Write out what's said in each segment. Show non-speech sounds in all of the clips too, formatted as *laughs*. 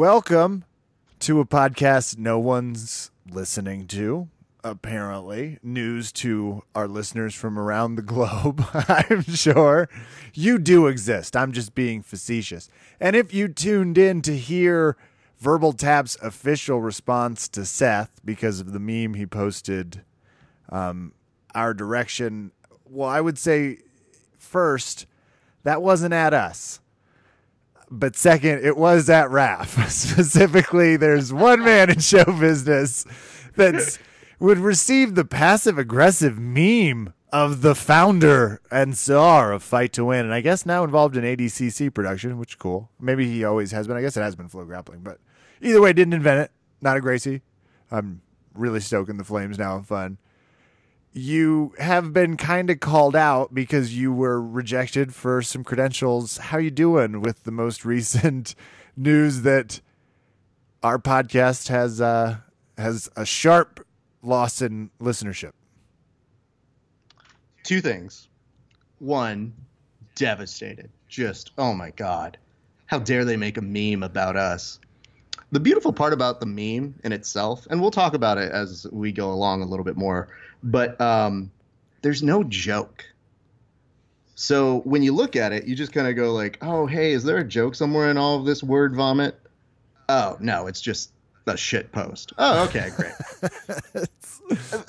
Welcome to a podcast no one's listening to. Apparently, news to our listeners from around the globe. *laughs* I'm sure you do exist. I'm just being facetious. And if you tuned in to hear Verbal Tap's official response to Seth because of the meme he posted, um, our direction, well, I would say first, that wasn't at us but second, it was at RAF. *laughs* Specifically, there's one man in show business that would receive the passive aggressive meme of the founder and star of Fight to Win, and I guess now involved in ADCC production, which is cool. Maybe he always has been. I guess it has been Flow Grappling, but either way, didn't invent it. Not a Gracie. I'm really stoking the flames now fun you have been kind of called out because you were rejected for some credentials. How you doing with the most *laughs* recent news that our podcast has uh, has a sharp loss in listenership? Two things. One, devastated. Just oh my god, how dare they make a meme about us? The beautiful part about the meme in itself, and we'll talk about it as we go along a little bit more but um, there's no joke. So when you look at it, you just kind of go like, "Oh, hey, is there a joke somewhere in all of this word vomit?" Oh no, it's just a shit post. Oh, okay, great.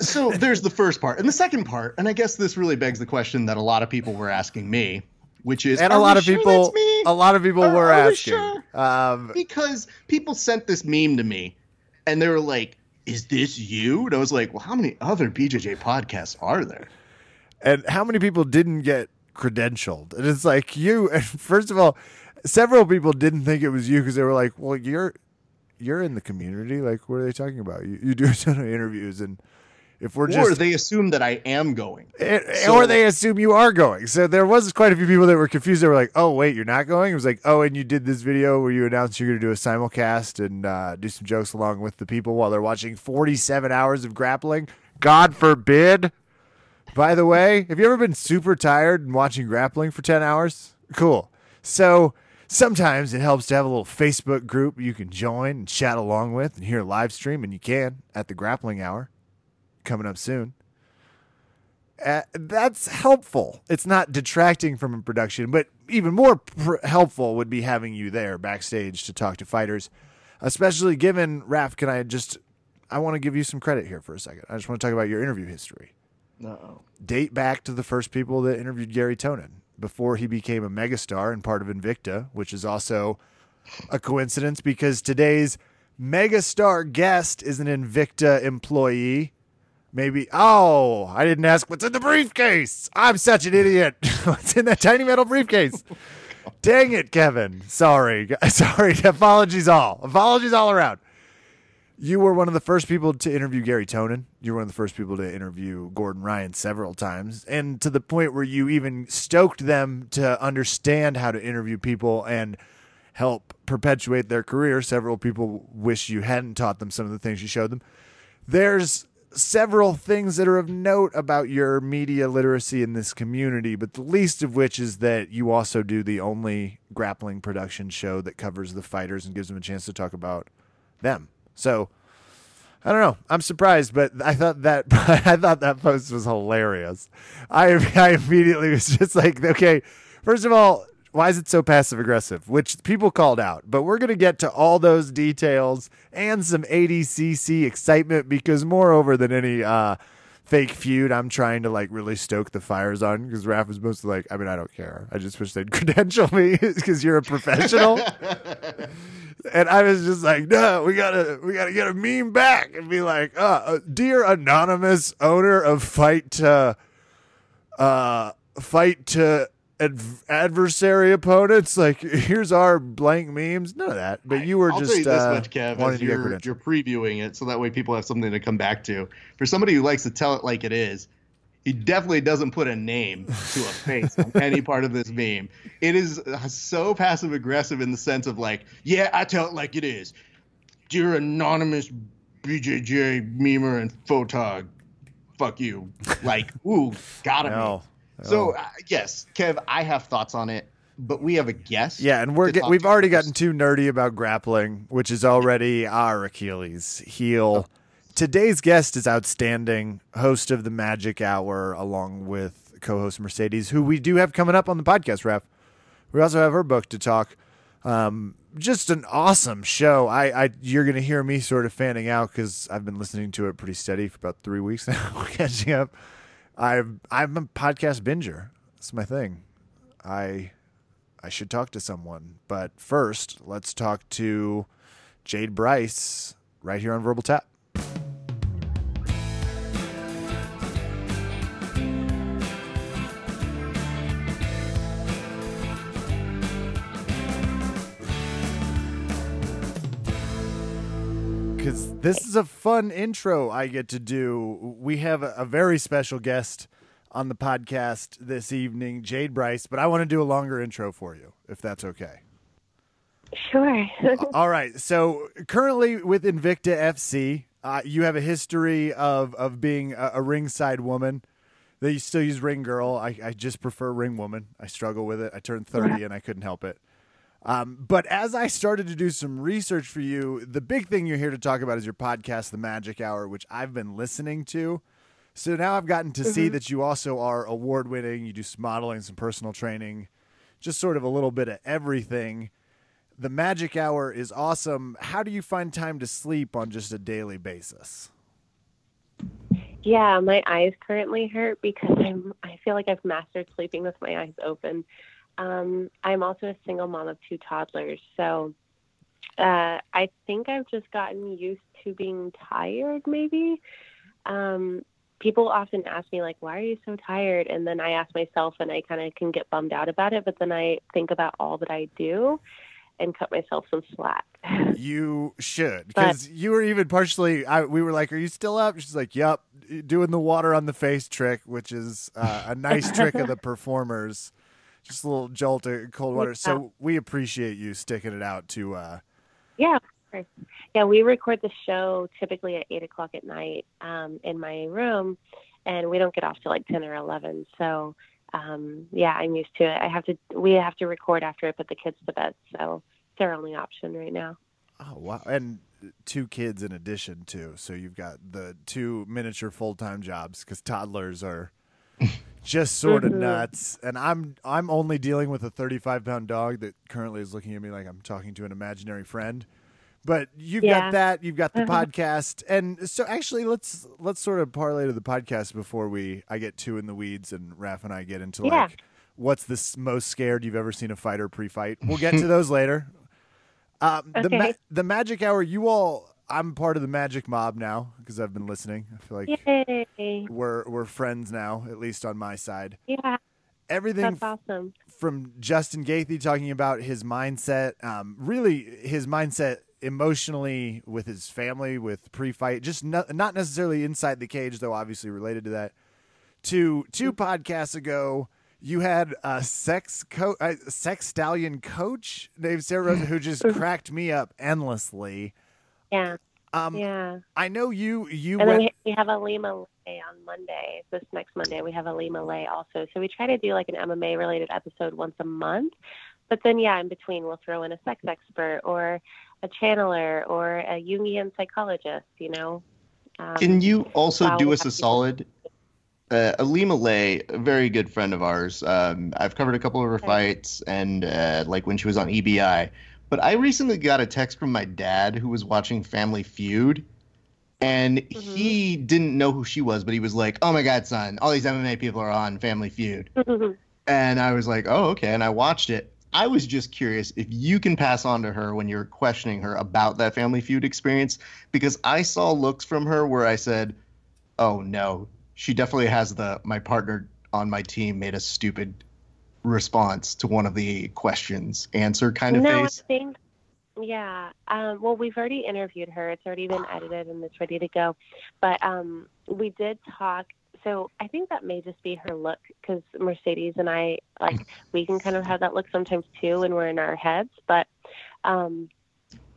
*laughs* so there's the first part, and the second part, and I guess this really begs the question that a lot of people were asking me, which is, and a lot of sure people, a lot of people are, were are asking, sure? um, because people sent this meme to me, and they were like, is this you? And I was like, well, how many other BJJ podcasts are there? And how many people didn't get credentialed? And it's like you. *laughs* And first of all, several people didn't think it was you because they were like, well, you're you're in the community. Like, what are they talking about? You, you do a ton of interviews and if we're just, or they assume that I am going, it, so, or they assume you are going. So there was quite a few people that were confused. They were like, "Oh, wait, you're not going?" It was like, "Oh, and you did this video where you announced you're going to do a simulcast and uh, do some jokes along with the people while they're watching 47 hours of grappling." God forbid. By the way, have you ever been super tired and watching grappling for 10 hours? Cool. So sometimes it helps to have a little Facebook group you can join and chat along with and hear a live stream, and you can at the grappling hour coming up soon. Uh, that's helpful. It's not detracting from a production, but even more pr- helpful would be having you there backstage to talk to fighters, especially given Raf. Can I just? I want to give you some credit here for a second. I just want to talk about your interview history. No. Date back to the first people that interviewed Gary Tonon before he became a megastar and part of Invicta, which is also a coincidence because today's megastar guest is an Invicta employee Maybe. Oh, I didn't ask what's in the briefcase. I'm such an idiot. *laughs* what's in that tiny metal briefcase? *laughs* Dang it, Kevin. Sorry. *laughs* Sorry. Apologies all. Apologies all around. You were one of the first people to interview Gary Tonon. You were one of the first people to interview Gordon Ryan several times, and to the point where you even stoked them to understand how to interview people and help perpetuate their career. Several people wish you hadn't taught them some of the things you showed them. There's several things that are of note about your media literacy in this community, but the least of which is that you also do the only grappling production show that covers the fighters and gives them a chance to talk about them. So I don't know. I'm surprised, but I thought that *laughs* I thought that post was hilarious. I I immediately was just like, okay, first of all, why is it so passive aggressive? Which people called out, but we're going to get to all those details and some ADCC excitement because, moreover than any uh, fake feud, I'm trying to like really stoke the fires on because Raph is mostly like, I mean, I don't care. I just wish they'd *laughs* credential me because you're a professional. *laughs* and I was just like, no, we gotta, we gotta get a meme back and be like, uh, uh dear anonymous owner of Fight to, uh, Fight to adversary opponents. Like, here's our blank memes. None of that. But you were I'll just you this uh, much, Kev. As you're, you're previewing it, so that way people have something to come back to. For somebody who likes to tell it like it is, he definitely doesn't put a name to a face on any *laughs* part of this meme. It is so passive aggressive in the sense of like, yeah, I tell it like it is. Dear anonymous BJJ memer and photog, fuck you. Like, ooh, gotta no. So uh, yes, Kev, I have thoughts on it, but we have a guest. Yeah, and we're get, we've already us. gotten too nerdy about grappling, which is already our Achilles heel. Today's guest is outstanding, host of the Magic Hour, along with co-host Mercedes, who we do have coming up on the podcast. Ref, we also have her book to talk. Um, just an awesome show. I, I you're gonna hear me sort of fanning out because I've been listening to it pretty steady for about three weeks *laughs* now, catching up. I've I'm a podcast binger. That's my thing. I I should talk to someone. But first, let's talk to Jade Bryce right here on Verbal Tap. Because this is a fun intro I get to do. We have a, a very special guest on the podcast this evening, Jade Bryce, but I want to do a longer intro for you, if that's okay. Sure. *laughs* All right. So currently with Invicta FC, uh, you have a history of of being a, a ringside woman. They still use ring girl. I, I just prefer ring woman. I struggle with it. I turned thirty and I couldn't help it. Um, but as I started to do some research for you, the big thing you're here to talk about is your podcast, The Magic Hour, which I've been listening to. So now I've gotten to see that you also are award winning. You do some modeling, some personal training, just sort of a little bit of everything. The Magic Hour is awesome. How do you find time to sleep on just a daily basis? yeah, my eyes currently hurt because I'm I feel like I've mastered sleeping with my eyes open. Um, I'm also a single mom of two toddlers, so uh, I think I've just gotten used to being tired. Maybe um, people often ask me like, "Why are you so tired?" And then I ask myself, and I kind of can get bummed out about it. But then I think about all that I do, and cut myself some slack. *laughs* You should, because you were even partially. I, we were like, "Are you still up?" She's like, "Yep." Doing the water on the face trick, which is uh, a nice trick of the *laughs* performers. Just a little jolt of cold water. So we appreciate you sticking it out to. Uh, Yeah. Yeah, we record the show typically at eight o'clock at night um, in my room, and we don't get off till like ten or eleven. So, um, yeah, I'm used to it. I have to. We have to record after I put the kids to bed, so it's our only option right now. oh wow! And two kids in addition too. So you've got the two miniature full time jobs because toddlers are *laughs* just sort of Mhm. nuts. And I'm I'm only dealing with a 35 pound dog that currently is looking at me like I'm talking to an imaginary friend. But you've Yeah. got that. You've got the Mhm. podcast, and so actually, let's let's sort of parlay to the podcast before we I get too in the weeds and Raph and I get into Yeah. like what's the most scared you've ever seen a fighter pre-fight. We'll get to *laughs* those later. Um, the ma- the Magic Hour. You all, I'm part of the Magic Mob now because I've been listening. I feel like Yay! we're we're friends now, at least on my side. Yeah, Everything that's awesome. from Justin Gaethje talking about his mindset, um, really his mindset emotionally with his family, with pre-fight, just no, not necessarily inside the cage, though obviously related to that. To two podcasts ago, you had a sex co- a sex stallion coach named Sarah Rosa who just *laughs* cracked me up endlessly. Yeah, Um, yeah. I know you you And then went. we, we have a Lima Lay on Monday. This next Monday, we have Ilima-Lei also. So we try to do like an MMA related episode once a month. But then, yeah, in between, we'll throw in a sex expert or a channeler or a Jungian psychologist, you know? Um, Can you also wow, do us a solid? Uh, Ilima-Lei, a very good friend of ours. Um, I've covered a couple of her Okay. fights, and uh, like when she was on EBI. But I recently got a text from my dad who was watching Family Feud, and Mm-hmm. he didn't know who she was, but he was like, "Oh my God, son! All these MMA people are on Family Feud." And I was like, "Oh, okay." And I watched it. I was just curious if you can pass on to her when you're questioning her about that Family Feud experience, because I saw looks from her where I said, "Oh no, she definitely has the my partner on my team made a stupid response to one of the questions answer kind of no, face." I think, yeah. Um, well, we've already interviewed her. It's already been edited and it's ready to go. But um, we did talk. So I think that may just be her look because Mercedes and I, like, we can kind of have that look sometimes too when we're in our heads. But um,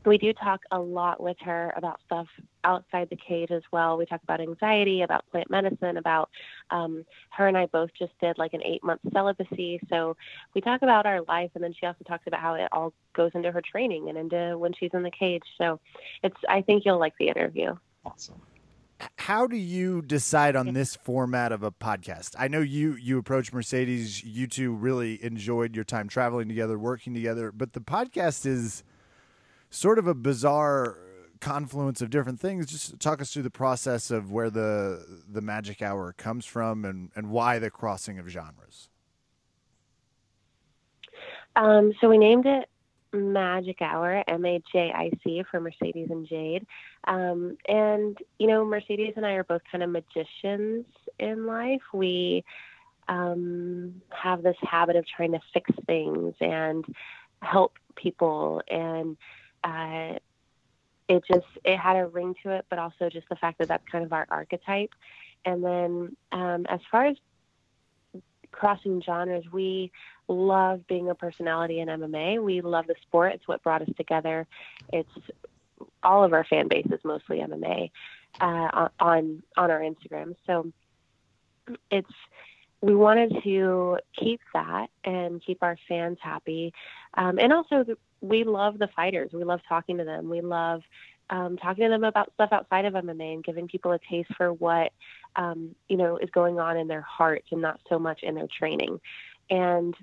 we do talk a lot with her about stuff outside the cage as well. We talk about anxiety, about plant medicine, about um, her and I both just did like an eight month celibacy. So we talk about our life, and then she also talks about how it all goes into her training and into when she's in the cage. So it's I think you'll like the interview. Awesome. How do you decide on this format of a podcast? I know you you approached Mercedes. You two really enjoyed your time traveling together, working together, but the podcast is sort of a bizarre confluence of different things. Just talk us through the process of where the the magic hour comes from and and why the crossing of genres. Um, so we named it Magic Hour, M A J I C, for Mercedes and Jade. Um, and, you know, Mercedes and I are both kind of magicians in life. We um, have this habit of trying to fix things and help people. And uh, it just, it had a ring to it, but also just the fact that that's kind of our archetype. And then um, as far as crossing genres, we love being a personality in MMA. We love the sport. It's what brought us together. It's all of our fan base is mostly MMA uh, on on our Instagram. So it's we wanted to keep that and keep our fans happy, um, and also the, we love the fighters. We love talking to them. We love um, talking to them about stuff outside of MMA and giving people a taste for what um, you know is going on in their hearts and not so much in their training. And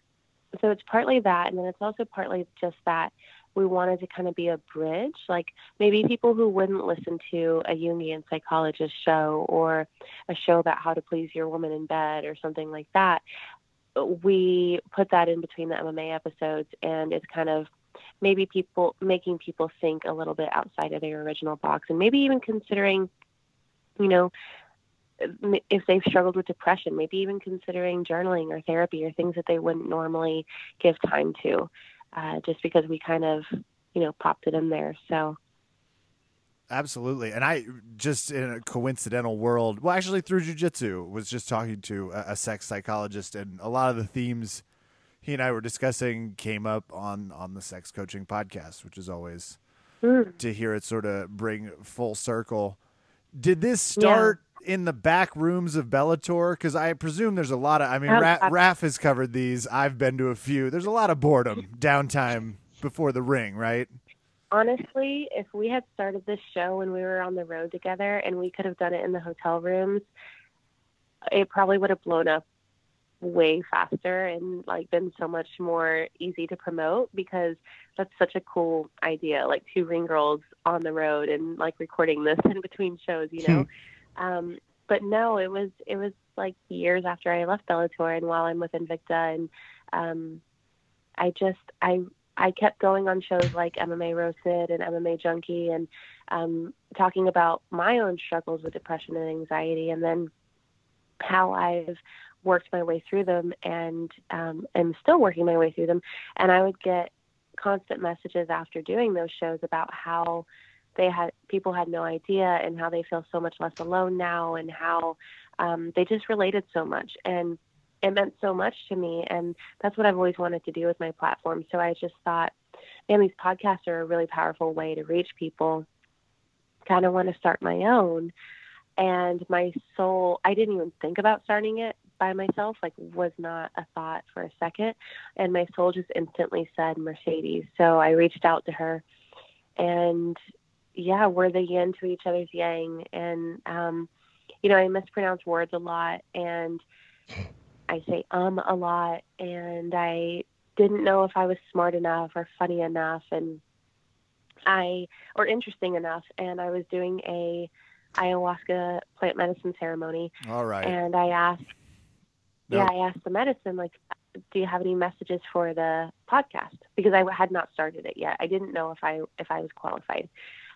so it's partly that, and then it's also partly just that we wanted to kind of be a bridge, like maybe people who wouldn't listen to a Jungian psychologist show or a show about how to please your woman in bed or something like that. We put that in between the MMA episodes, and it's kind of maybe people making people think a little bit outside of their original box, and maybe even considering, you know, if they've struggled with depression, maybe even considering journaling or therapy or things that they wouldn't normally give time to, uh, just because we kind of, you know, popped it in there. So. Absolutely. And I just in a coincidental world, well, actually through jujitsu, was just talking to a, a, sex psychologist, and a lot of the themes he and I were discussing came up on on the sex coaching podcast, which is always mm. to hear it sort of bring full circle. Did this start in the back rooms of Bellator? Because I presume there's a lot of. I mean, oh, Ra- Raf has covered these. I've been to a few. There's a lot of boredom, *laughs* downtime before the ring, right? Honestly, if we had started this show when we were on the road together and we could have done it in the hotel rooms, it probably would have blown up way faster and like been so much more easy to promote because that's such a cool idea like two ring girls on the road and like recording this *laughs* in between shows you hmm. know um, but no, it was it was like years after I left Bellator and while I'm with Invicta, and um, I just I I kept going on shows like MMA Roasted and MMA Junkie and um, talking about my own struggles with depression and anxiety, and then how I've worked my way through them and um, am still working my way through them. And I would get constant messages after doing those shows about how they had people had no idea and how they feel so much less alone now and how um, they just related so much. And it meant so much to me and that's what i've always wanted to do with my platform. So i just thought man these podcasts are a really powerful way to reach people. Kind of want to start my own. And my soul i didn't even think about starting it by myself like was not a thought for a second. And my soul just instantly said mercedes. So i reached out to her and yeah, we're the yin to each other's yang. And, um, you know, I mispronounce words a lot and I say um a lot. And I didn't know if I was smart enough or funny enough and I, or interesting enough. And I was doing a ayahuasca plant medicine ceremony. All right. And I asked, nope. yeah, I asked the medicine, like, do you have any messages for the podcast? Because I had not started it yet. I didn't know if I if I was qualified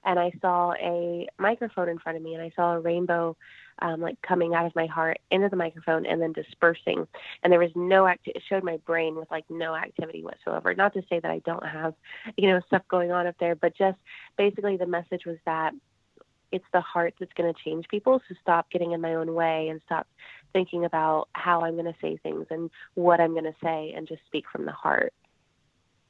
and I saw a microphone in front of me, and I saw a rainbow um, like coming out of my heart into the microphone and then dispersing. And there was no act. It showed my brain with like no activity whatsoever. Not to say that I don't have, you know, stuff going on up there, but just basically the message was that it's the heart that's going to change people. So stop getting in my own way and stop thinking about how I'm going to say things and what I'm going to say and just speak from the heart.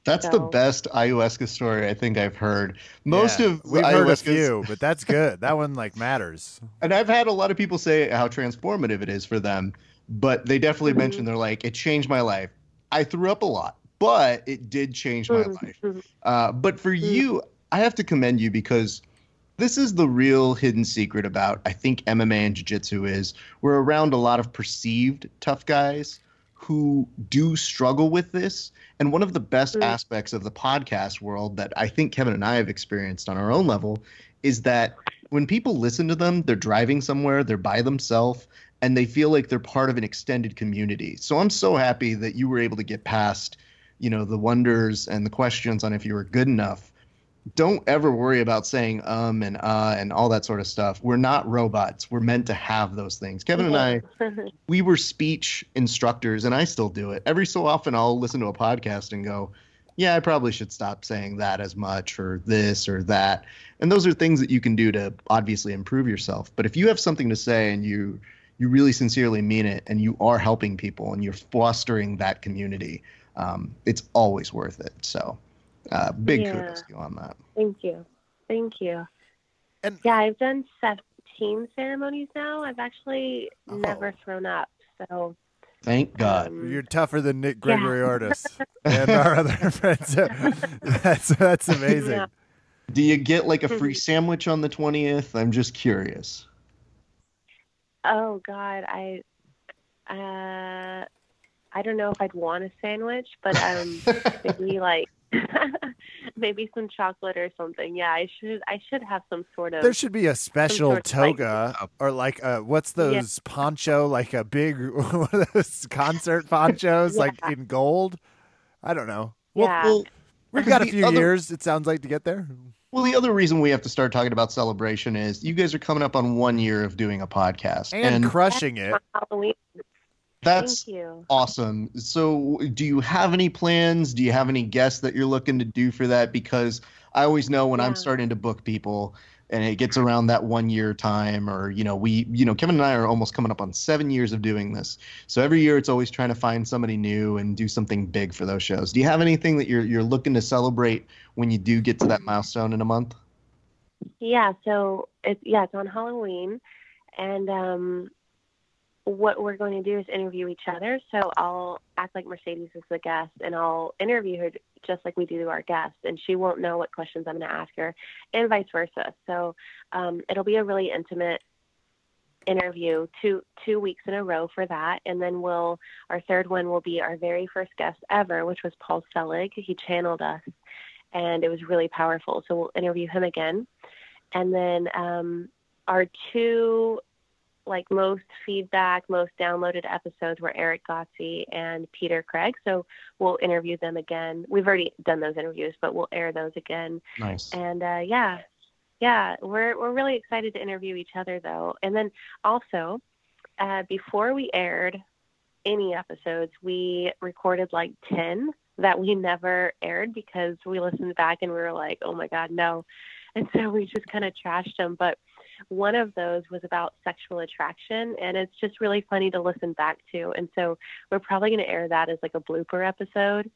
That's the best ayahuasca story I think I've heard. Most Yeah, of we've heard a few, but that's good. That one like matters. and I've had a lot of people say how transformative it is for them, but they definitely Mhm. mentioned they're like, it changed my life. I threw up a lot, but it did change my Mhm. life. Uh, but for Mm. you, I have to commend you because this is the real hidden secret about I think MMA and jiu-jitsu is we're around a lot of perceived tough guys who do struggle with this. And one of the best Mm. aspects of the podcast world that I think Kevin and I have experienced on our own level is that when people listen to them, they're driving somewhere, they're by themselves, and they feel like they're part of an extended community. So I'm so happy that you were able to get past, you know, the wonders and the questions on if you were good enough. Don't ever worry about saying um and uh and all that sort of stuff. We're not robots. We're meant to have those things. Kevin and I *laughs* we were speech instructors and I still do it. Every so often I'll listen to a podcast and go, yeah, I probably should stop saying that as much or this or that. And those are things that you can do to obviously improve yourself. But if you have something to say and you you really sincerely mean it and you are helping people and you're fostering that community, um, it's always worth it. So uh, big Yeah. kudos to you on that. Thank you. Thank you. And- yeah, I've done 17 ceremonies now. I've actually Oh. never thrown up. So Thank God. um, You're tougher than Nick Yeah. Gregory *laughs* Artis and our other *laughs* friends. *laughs* that's that's amazing. Yeah. Do you get like a free sandwich on the 20th? I'm just curious. Oh God, I uh I don't know if I'd want a sandwich, but um maybe like *laughs* maybe some chocolate or something. Yeah, I should I should have some sort of There should be a special sort of, like- toga or like uh what's Yeah. those poncho like a big *laughs* one of those concert *laughs* ponchos Yeah. like in gold. I don't know. Well, Yeah. well, we've got a few other- years. It sounds like to get there. Well, the other reason we have to start talking about celebration is you guys are coming up on one year of doing a podcast, And, crushing it. Halloween. That's awesome. So, do you have any plans? Do you have any guests that you're looking to do for that? Because I always know when I'm starting to book people and it gets around that one year time, or, you know, we, you know, Kevin and I are almost coming up on seven years of doing this. So every year it's always trying to find somebody new and do something big for those shows. Do you have anything that you're, you're looking to celebrate when you do get to that milestone in a month? Yeah, so it's yeah, it's on Halloween, and um, what we're going to do is interview each other. So I'll act like Mercedes is the guest, and I'll interview her just like we do our guests, and she won't know what questions I'm going to ask her, and vice versa. So um, it'll be a really intimate interview two two weeks in a row for that and then we'll our third one will be our very first guest ever which was paul selig he channeled us and it was really powerful so we'll interview him again and then um, our two like most feedback, most downloaded episodes were Eric Gotzi and Peter Craig. So we'll interview them again. We've already done those interviews, but we'll air those again. Nice. And uh, yeah, yeah, we're we're really excited to interview each other though. And then also, uh, before we aired any episodes, we recorded like ten that we never aired because we listened back and we were like, oh my god, no. And so we just kind of trashed them. But one of those was about sexual attraction, and it's just really funny to listen back to. And so we're probably going to air that as like a blooper episode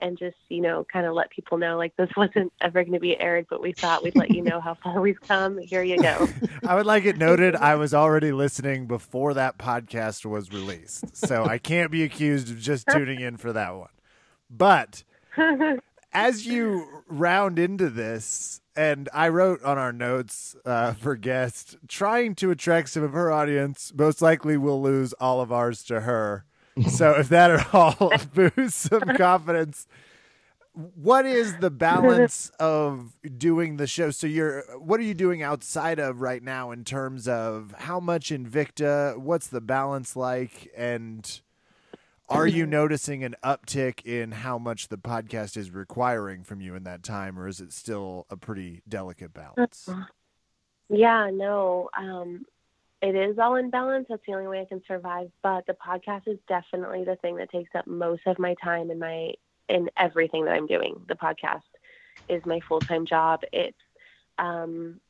and just, you know, kind of let people know like this *laughs* wasn't ever going to be aired, but we thought we'd let you know how far we've come. Here you go. *laughs* I would like it noted I was already listening before that podcast was released. So I can't be accused of just tuning in for that one. But *laughs* as you round into this, and I wrote on our notes uh, for guests, trying to attract some of her audience, most likely we'll lose all of ours to her. So if that at all *laughs* *laughs* boosts some confidence, what is the balance of doing the show? So you're, what are you doing outside of right now in terms of how much Invicta? What's the balance like? And are you noticing an uptick in how much the podcast is requiring from you in that time, or is it still a pretty delicate balance? Yeah, no. Um, it is all in balance. That's the only way I can survive. But the podcast is definitely the thing that takes up most of my time in my in everything that I'm doing. The podcast is my full time job. It's um,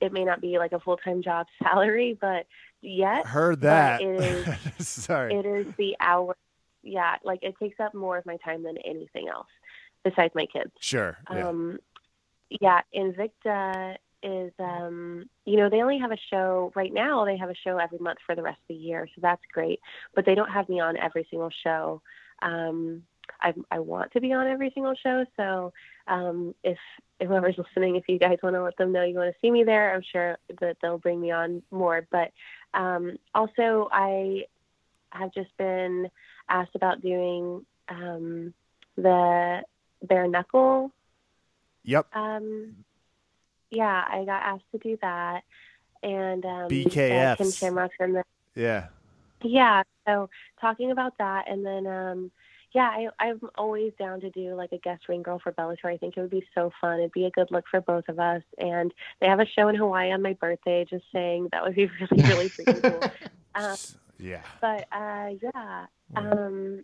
it may not be like a full time job *laughs* salary, but yet Heard that. it is *laughs* Sorry. it is the hour. Yeah, like it takes up more of my time than anything else. besides my kids. Sure. Yeah. Um, yeah, Invicta is, um, you know, they only have a show right now. They have a show every month for the rest of the year, so that's great. But they don't have me on every single show. Um, I, I want to be on every single show, so um, if if whoever's *laughs* listening, if you guys want to let them know you want to see me there, I'm sure that they'll bring me on more. But um, also, I have just been asked about doing um, the bare knuckle Yep. um, yeah, I got asked to do that, and um, BKFs. uh, Kim Shamrock's in the Yeah. yeah. So talking about that, and then um, yeah, I, I'm always down to do like a guest ring girl for Bellator. I think it would be so fun. It'd be a good look for both of us, and they have a show in Hawaii on my birthday. Just saying that would be *laughs* really really freaking cool. *laughs* Um, yeah. but uh, yeah, um,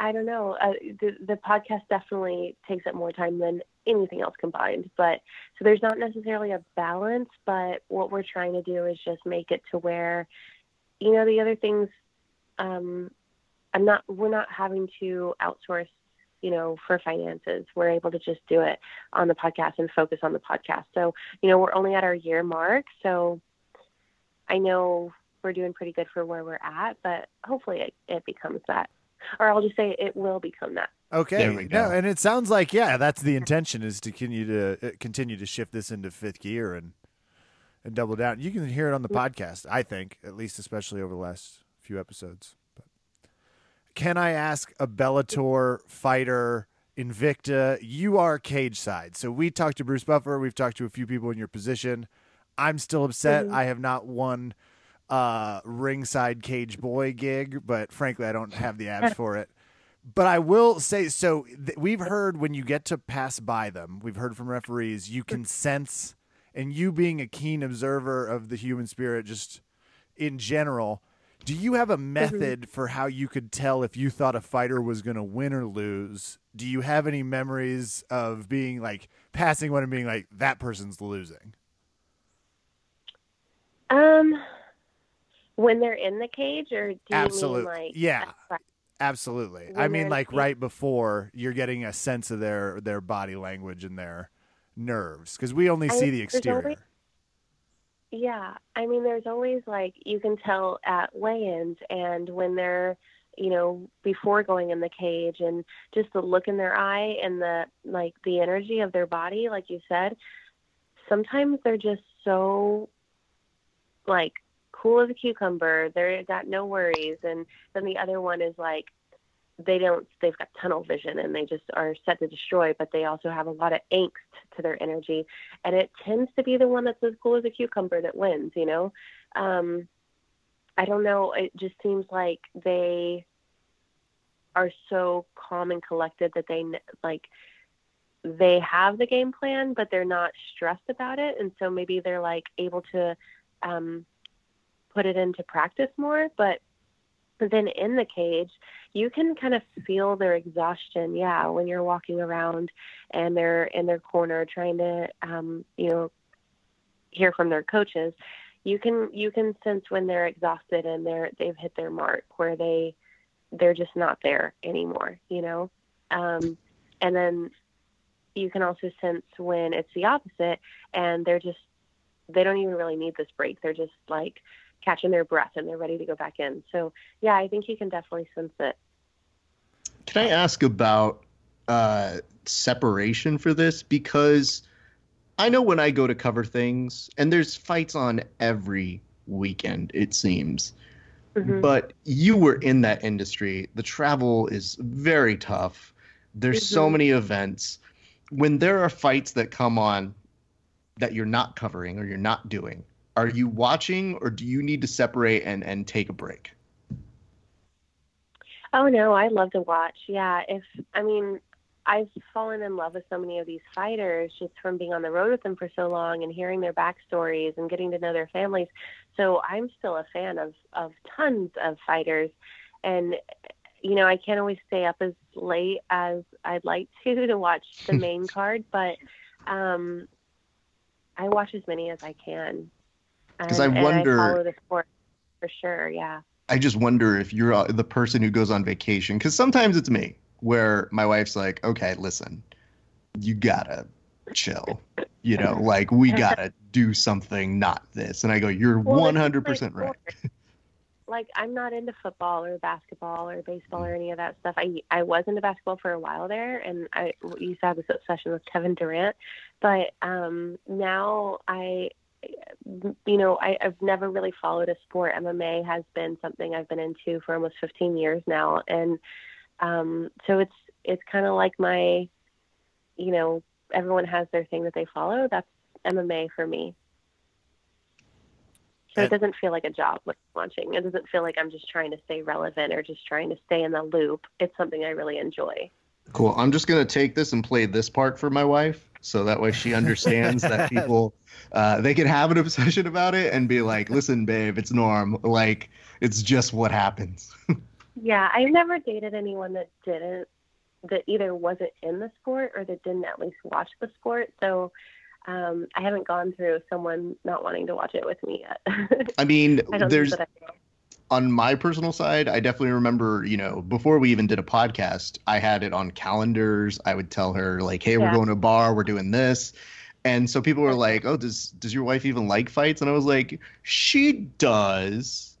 I don't know. Uh, the the podcast definitely takes up more time than anything else combined. But so there's not necessarily a balance, but what we're trying to do is just make it to where, you know, the other things. Um, I'm not. We're not having to outsource. You know, for finances, we're able to just do it on the podcast and focus on the podcast. So, you know, we're only at our year mark. So, I know we're doing pretty good for where we're at, but hopefully it, it becomes that. Or I'll just say it will become that. Okay. There we No, and it sounds like yeah, that's the intention is to continue to uh, continue to shift this into fifth gear and and double down. You can hear it on the podcast, I think, at least especially over the last few episodes. Can I ask a Bellator fighter Invicta, you are cage side. So we talked to Bruce Buffer, we've talked to a few people in your position. I'm still upset Mhm. I have not won uh ringside cage boy gig, but frankly I don't have the abs *laughs* for it. But I will say so th- we've heard when you get to pass by them, we've heard from referees, you can sense and you being a keen observer of the human spirit just in general, do you have a *laughs* method for how you could tell if you thought a fighter was going to win or lose? Do you have any memories of being like passing one and being like that person's losing? Um, when they're in the cage, or do you Absolutely. mean like Yeah. Absolutely. When I mean like right before you're getting a sense of their their body language and their nerves cuz we only I- see the exterior. Yeah, I mean, there's always like you can tell at weigh-ins and when they're, you know, before going in the cage and just the look in their eye and the like the energy of their body, like you said. Sometimes they're just so like cool as a cucumber. They're got no worries, and then the other one is like they don't. They've got tunnel vision and they just are set to destroy, but they also have a lot of angst to their energy. And it tends to be the one that's as cool as a cucumber that wins you know? Um i don't know. It just seems like they are so calm and collected that they like they have the game plan but they're not stressed about it. And so maybe they're like able to um put it into practice more but but then in the cage you can kind of feel their exhaustion yeah when you're walking around and they're in their corner trying to um, you know hear from their coaches. You can you can sense when they're exhausted and they're they've hit their mark where they they're just not there anymore you know? Um, and then you can also sense when it's the opposite and they're just they don't even really need this break. They're just like catching their breath and they're ready to go back in so yeah i think you can definitely sense it Can I ask about uh, separation for this? Because I know when I go to cover things, and there's fights on every weekend, it seems. Mhm. But you were in that industry. The travel is very tough. There's so Mhm. many events. When there are fights that come on that you're not covering or you're not doing, are you watching or do you need to separate and, and take a break? Oh no, I love to watch. Yeah, if I mean, I've fallen in love with so many of these fighters just from being on the road with them for so long and hearing their backstories and getting to know their families. So I'm still a fan of of tons of fighters, and you know I can't always stay up as late as I'd like *laughs* to to watch the *laughs* main card, but um, I watch as many as I can. 'Cause I wonder- follow the sport for sure. Yeah. I just wonder if you're uh, the person who goes on vacation because sometimes it's me. where my wife's like, okay, listen, you gotta chill. You know, *laughs* like we gotta do something, not this. And I go, you're one hundred percent right. like I'm not into football or basketball or baseball or any of that stuff. I I was into basketball for a while there, and I used to have this obsession with Kevin Durant. But um, now I, you know, I, I've never really followed a sport. MMA has been something I've been into for almost 15 years now, and um, so it's it's kind of like my, you know, everyone has their thing that they follow. That's MMA for me. So it doesn't feel like a job I'm watching. It doesn't feel like I'm just trying to stay relevant or just trying to stay in the loop. It's something I really enjoy. Cool. I'm just gonna take this and play this part for my wife, so that way she understands that *laughs* people uh, they can have an obsession about it and be like, "Listen, babe, it's norm. Like, it's just what happens." *laughs* Yeah, I've never dated anyone that didn't, that either wasn't in the sport or that didn't at least watch the sport. So um, I haven't gone through someone not wanting to watch it with me yet. *laughs* I mean, I there's I will. On my personal side, I definitely remember, you know, before we even did a podcast, I had it on calendars. I would tell her like, "Hey, we're going to a bar, we're doing this." And so people were like, "Oh, does does your wife even like fights?" And I was like, "She does."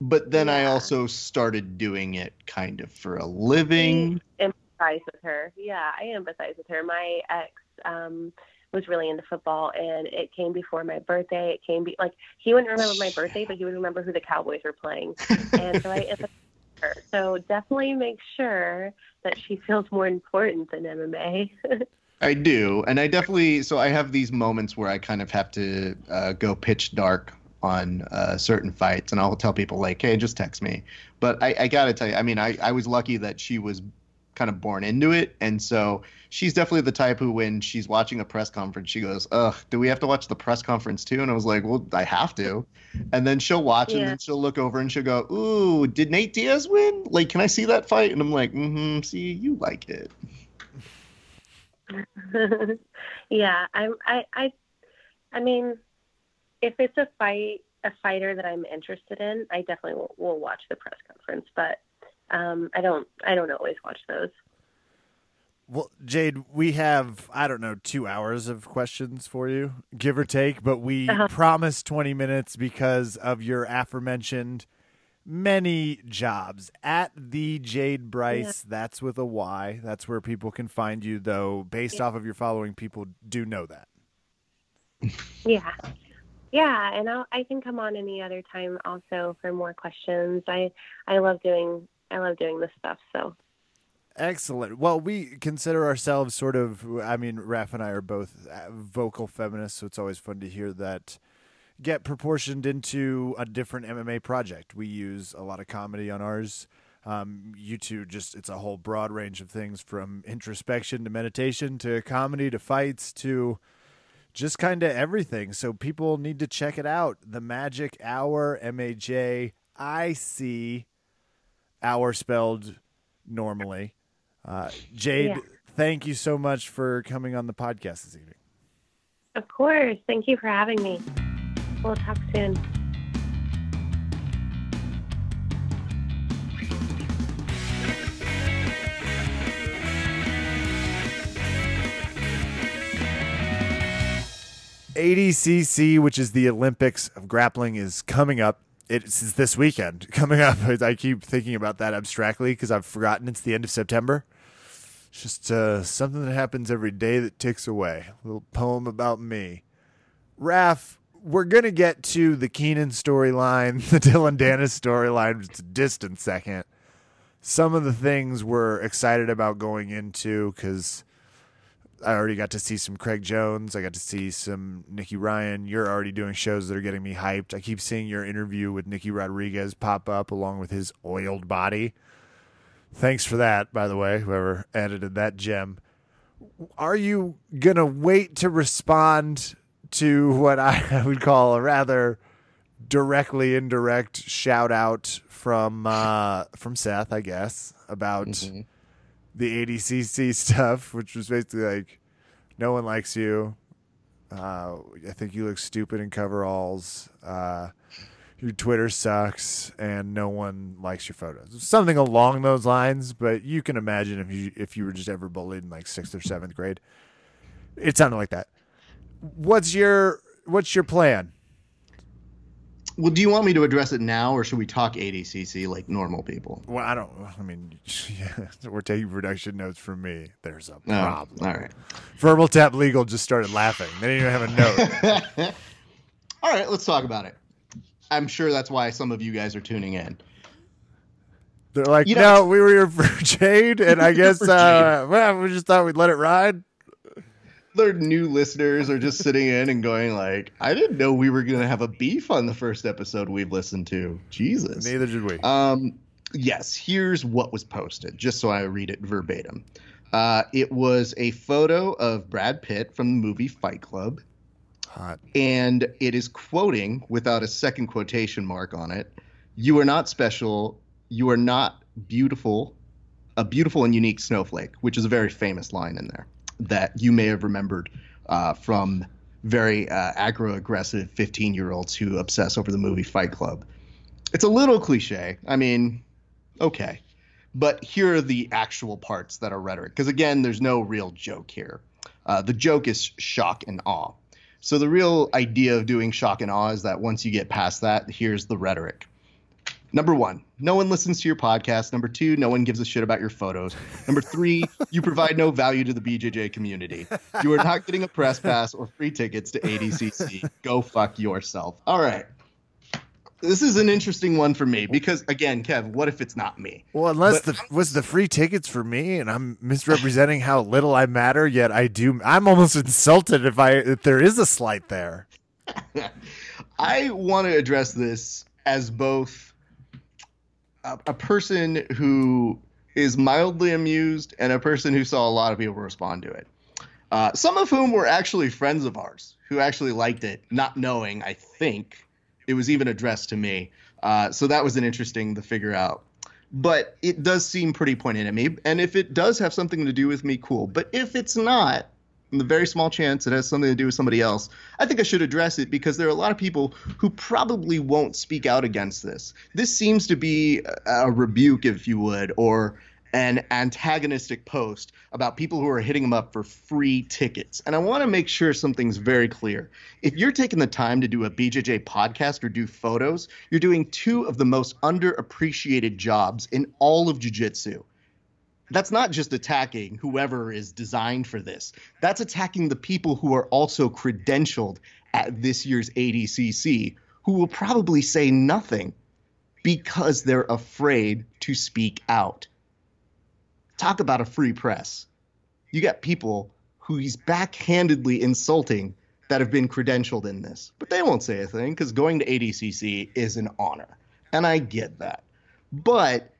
But then I also started doing it kind of for a living. I empathize with her. Yeah, I empathize with her. My ex um, was really into football, and it came before my birthday. It came be like he wouldn't remember my birthday, but he would remember who the Cowboys were playing, *laughs* and so I. So definitely make sure that she feels more important than MMA. *laughs* I do, and I definitely. So I have these moments where I kind of have to uh, go pitch dark on uh, certain fights, and I'll tell people like, "Hey, just text me." But I, I gotta tell you, I mean, I, I was lucky that she was kind of born into it, and so she's definitely the type who, when she's watching a press conference, she goes, "Ugh, do we have to watch the press conference too?" And I was like, "Well, I have to." And then she'll watch, and then she'll look over and she'll go, "Ooh, did Nate Diaz win? Like, can I see that fight?" And I'm like, "Mm-hmm. See, you like it." *laughs* yeah, I'm. I. I. I mean, if it's a fight, a fighter that I'm interested in, I definitely will, will watch the press conference. But um, I don't. I don't always watch those. Well, Jade, we have, I don't know, two hours of questions for you, give or take, but we Uh-huh. promised 20 minutes because of your aforementioned many jobs at the Jade Bryce. That's with a Y. That's where people can find you, though, based off of your following, people do know that. Yeah. Yeah, and I'll, I can come on any other time also for more questions. I I love doing I love doing this stuff. So Excellent. Well, we consider ourselves sort of, I mean, Raph and I are both uh, vocal feminists, so it's always fun to hear that get proportioned into a different MMA project. We use a lot of comedy on ours. Um, you two just, it's a whole broad range of things from introspection to meditation to comedy to fights to just kind of everything. So people need to check it out. The Magic Hour, M A J I C, hour spelled normally. Uh, Jade, Yeah. thank you so much for coming on the podcast this evening. of course, thank you for having me. We'll talk soon. ADCC, which is the Olympics of grappling, is coming up. It's this weekend coming up. *laughs* I keep thinking about that abstractly because I've forgotten it's the end of September. It's just uh, something that happens every day that ticks away. A little poem about me. Raph, we're going to get to the Keenan storyline, *laughs* the Dillon Danis storyline, just a distant second. Some of the things we're excited about going into because I already got to see some Craig Jones. I got to see some Nicky Ryan. You're already doing shows that are getting me hyped. I keep seeing your interview with Nicky Rodriguez pop up along with his oiled body. Thanks for that, by the way, whoever edited that gem. Are you going to wait to respond to what I *laughs* would call a rather directly indirect shout out from uh, from Seth, I guess, about Mhm. the ADCC stuff, which was basically like, no one likes you. Uh, I think you look stupid in coveralls. Uh, your Twitter sucks and no one likes your photos. Something along those lines, but you can imagine if you if you were just ever bullied in like sixth or seventh grade. It sounded like that. What's your what's your plan? Well, do you want me to address it now, or should we talk ADCC like normal people? Well, I don't. I mean, *laughs* yeah, we're taking production notes from me. There's a Oh, problem. all right. Verbal Tap Legal just started laughing. They didn't even have a note. *laughs* All right, let's talk about it. I'm sure that's why some of you guys are tuning in. They're like, You no, know- we were here for *laughs* Jade, and I guess uh, well, we just thought we'd let it ride. Their new listeners are just sitting in and going like, "I didn't know we were gonna have a beef on the first episode we've listened to." Jesus. Neither did we. Um, yes, here's what was posted, just so I read it verbatim. Uh, it was a photo of Brad Pitt from the movie Fight Club, Hot. and it is quoting without a second quotation mark on it You are not special. You are not beautiful. A beautiful and unique snowflake, which is a very famous line in there that you may have remembered uh, from very uh, aggro aggressive 15 year olds who obsess over the movie Fight Club. It's a little cliche. I mean, okay. But here are the actual parts that are rhetoric. Because again, there's no real joke here. Uh, the joke is shock and awe. So the real idea of doing shock and awe is that once you get past that, here's the rhetoric. Number one, no one listens to your podcast. Number two, no one gives a shit about your photos. Number three, you provide no value to the BJJ community. You are not getting a press pass or free tickets to ADCC. Go fuck yourself. All right. This is an interesting one for me because, again, Kev, what if it's not me? Well, unless But- the was the free tickets for me, and I'm misrepresenting how little I matter. Yet I do. I'm almost *laughs* insulted if I if there is a slight there. *laughs* I want to address this as both a, a person who is mildly amused and a person who saw a lot of people respond to it. Uh, some of whom were actually friends of ours who actually liked it, not knowing, I think, it was even addressed to me. Uh, so that was an interesting to figure out. But it does seem pretty pointed at me. And if it does have something to do with me, cool. But if it's not, the very small chance it has something to do with somebody else, I think I should address it because there are a lot of people who probably won't speak out against this. This seems to be a rebuke, if you would, or an antagonistic post about people who are hitting them up for free tickets. And I want to make sure something's very clear. If you're taking the time to do a BJJ podcast or do photos, you're doing two of the most underappreciated jobs in all of jiu-jitsu that's not just attacking whoever is designed for this. That's attacking the people who are also credentialed at this year's ADCC who will probably say nothing because they're afraid to speak out. Talk about a free press. You got people who he's backhandedly insulting that have been credentialed in this, but they won't say a thing because going to ADCC is an honor. And I get that. But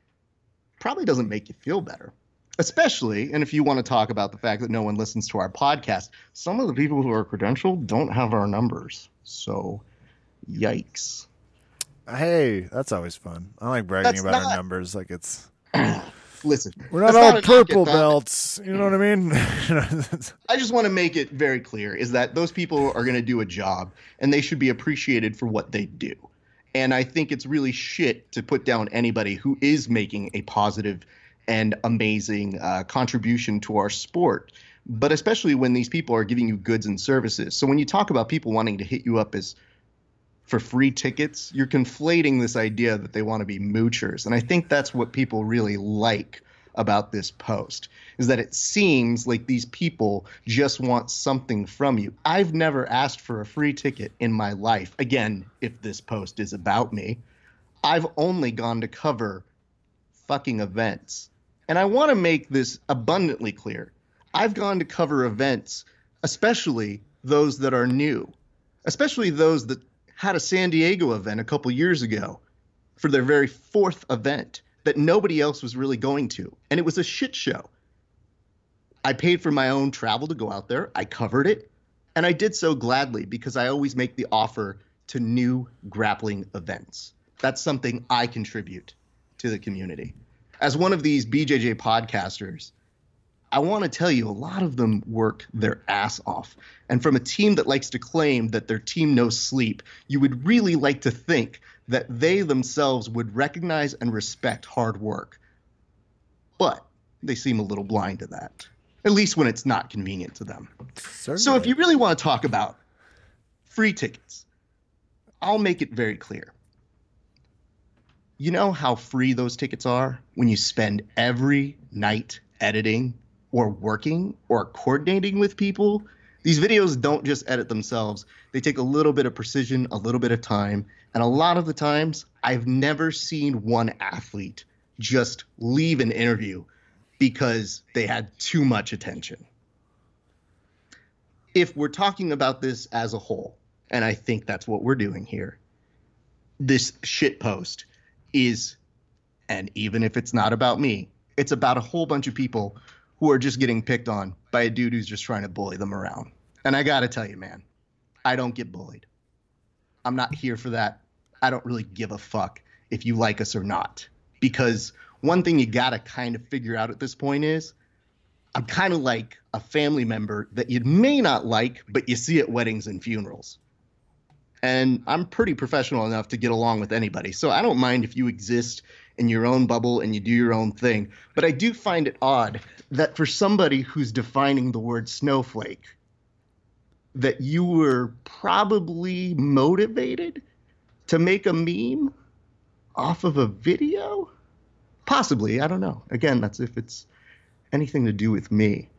probably doesn't make you feel better. Especially, and if you want to talk about the fact that no one listens to our podcast, some of the people who are credentialed don't have our numbers. So, yikes. Hey, that's always fun. I like bragging That's about our numbers. Like it's *clears throat* Listen, we're not all knock purple belts. You know what I mean? *laughs* I just want to make it very clear is that those people are going to do a job and they should be appreciated for what they do. And I think it's really shit to put down anybody who is making a positive and amazing uh, contribution to our sport. But especially when these people are giving you goods and services. So when you talk about people wanting to hit you up as for free tickets, you're conflating this idea that they want to be moochers. And I think that's what people really like about this post is that it seems like these people just want something from you. I've never asked for a free ticket in my life. Again, if this post is about me, I've only gone to cover fucking events. And I want to make this abundantly clear. I've gone to cover events, especially those that are new, especially those that had a San Diego event a couple years ago for their very fourth event that nobody else was really going to. And it was a shit show. I paid for my own travel to go out there. I covered it. And I did so gladly because I always make the offer to new grappling events. That's something I contribute to the community. As one of these BJJ podcasters, I want to tell you a lot of them work their ass off. And from a team that likes to claim that their team knows sleep, you would really like to think that they themselves would recognize and respect hard work. But they seem a little blind to that, at least when it's not convenient to them. Certainly. So if you really want to talk about free tickets, I'll make it very clear. You know how free those tickets are when you spend every night editing or working or coordinating with people? These videos don't just edit themselves. They take a little bit of precision, a little bit of time, and a lot of the times I've never seen one athlete just leave an interview because they had too much attention. If we're talking about this as a whole, and I think that's what we're doing here, this shit post is, and even if it's not about me, it's about a whole bunch of people who are just getting picked on by a dude who's just trying to bully them around. And I gotta tell you, man, I don't get bullied. I'm not here for that. I don't really give a fuck if you like us or not. Because one thing you gotta kind of figure out at this point is I'm kind of like a family member that you may not like, but you see at weddings and funerals. And I'm pretty professional enough to get along with anybody. So I don't mind if you exist in your own bubble and you do your own thing. But I do find it odd that for somebody who's defining the word snowflake, that you were probably motivated to make a meme off of a video? Possibly, I don't know. Again, that's if it's anything to do with me.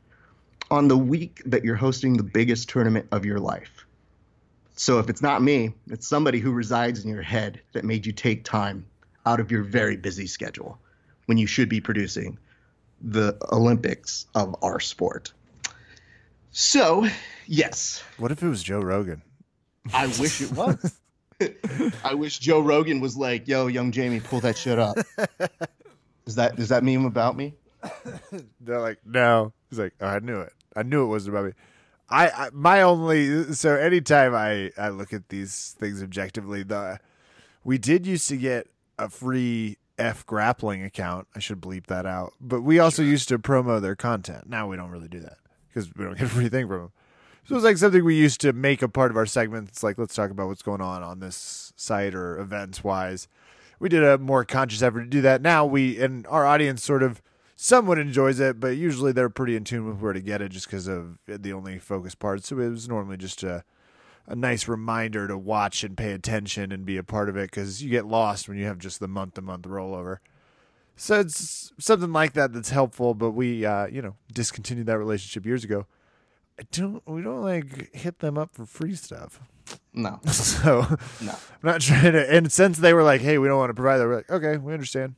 On the week that you're hosting the biggest tournament of your life. So if it's not me, it's somebody who resides in your head that made you take time out of your very busy schedule when you should be producing the Olympics of our sport. So, yes, what if it was Joe Rogan? I wish it was. *laughs* I wish Joe Rogan was like, "Yo, young Jamie, pull that shit up." Is that does that meme about me? *coughs* They're like, no. He's like, oh, I knew it. I knew it wasn't about me. I, I my only so anytime I I look at these things objectively, the we did used to get a free F grappling account. I should bleep that out. But we also used to promo their content. Now we don't really do that because we don't get a free thing from them. So it's like something we used to make a part of our segments. Like let's talk about what's going on on this site or events wise. We did a more conscious effort to do that. Now we and our audience sort of somewhat enjoys it, but usually they're pretty in tune with where to get it just because of the only focus part. So it was normally just a a nice reminder to watch and pay attention and be a part of it because you get lost when you have just the month to month rollover. So it's something like that that's helpful, but we uh, you know discontinued that relationship years ago. I don't we don't like hit them up for free stuff. No, *laughs* So no. I'm not trying to. And since they were like, "Hey, we don't want to provide that," we're like, "Okay, we understand."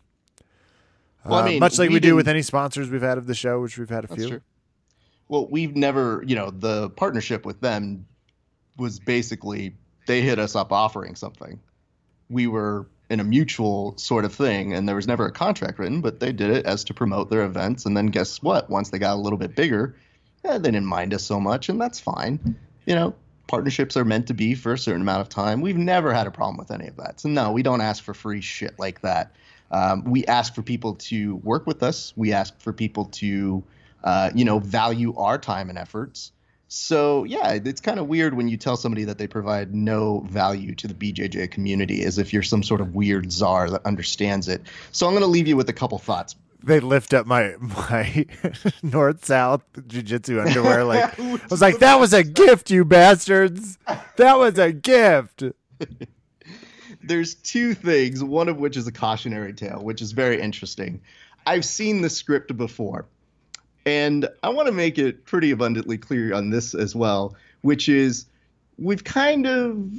Well, I Uh, mean, much like we we, do with any sponsors we've had of the show, which we've had a That's few. true. Well, we've never, you know, the partnership with them was basically they hit us up offering something. We were in a mutual sort of thing, and there was never a contract written, but they did it as to promote their events. And then guess what? Once they got a little bit bigger, eh, they didn't mind us so much, and that's fine. You know, partnerships are meant to be for a certain amount of time. We've never had a problem with any of that. So no, we don't ask for free shit like that. Um, we ask for people to work with us. We ask for people to, uh, you know, value our time and efforts. So yeah, it's kind of weird when you tell somebody that they provide no value to the BJJ community, as if you're some sort of weird czar that understands it. So I'm going to leave you with a couple thoughts. They lift up my my *laughs* north south jujitsu underwear. Like I was like, "That was a gift, you bastards! That was a gift." *laughs* There's two things, one of which is a cautionary tale, which is very interesting. I've seen the script before, and I want to make it pretty abundantly clear on this as well, which is we've kind of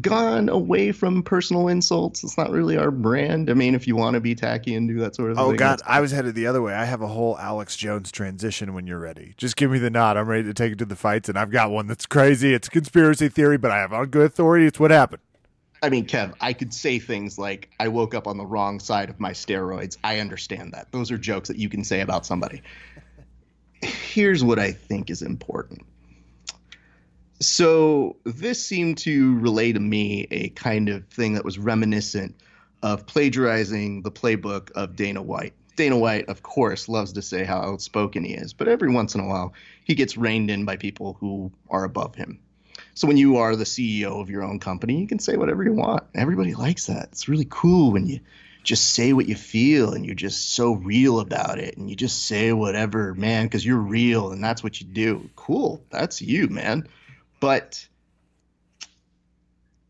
gone away from personal insults. It's not really our brand. I mean, if you want to be tacky and do that sort of Oh thing. God, I was headed the other way. I have a whole Alex Jones transition. When you're ready, just give me the nod. I'm ready to take it to the fights, and I've got one that's crazy. It's a conspiracy theory, but I have on good authority. It's what happened. I mean, Kev, I could say things like, I woke up on the wrong side of my steroids. I understand that. Those are jokes that you can say about somebody. Here's what I think is important. So, this seemed to relay to me a kind of thing that was reminiscent of plagiarizing the playbook of Dana White. Dana White, of course, loves to say how outspoken he is, but every once in a while, he gets reined in by people who are above him. So when you are the CEO of your own company, you can say whatever you want. Everybody likes that. It's really cool when you just say what you feel and you're just so real about it and you just say whatever, man, because you're real and that's what you do. Cool. That's you, man. But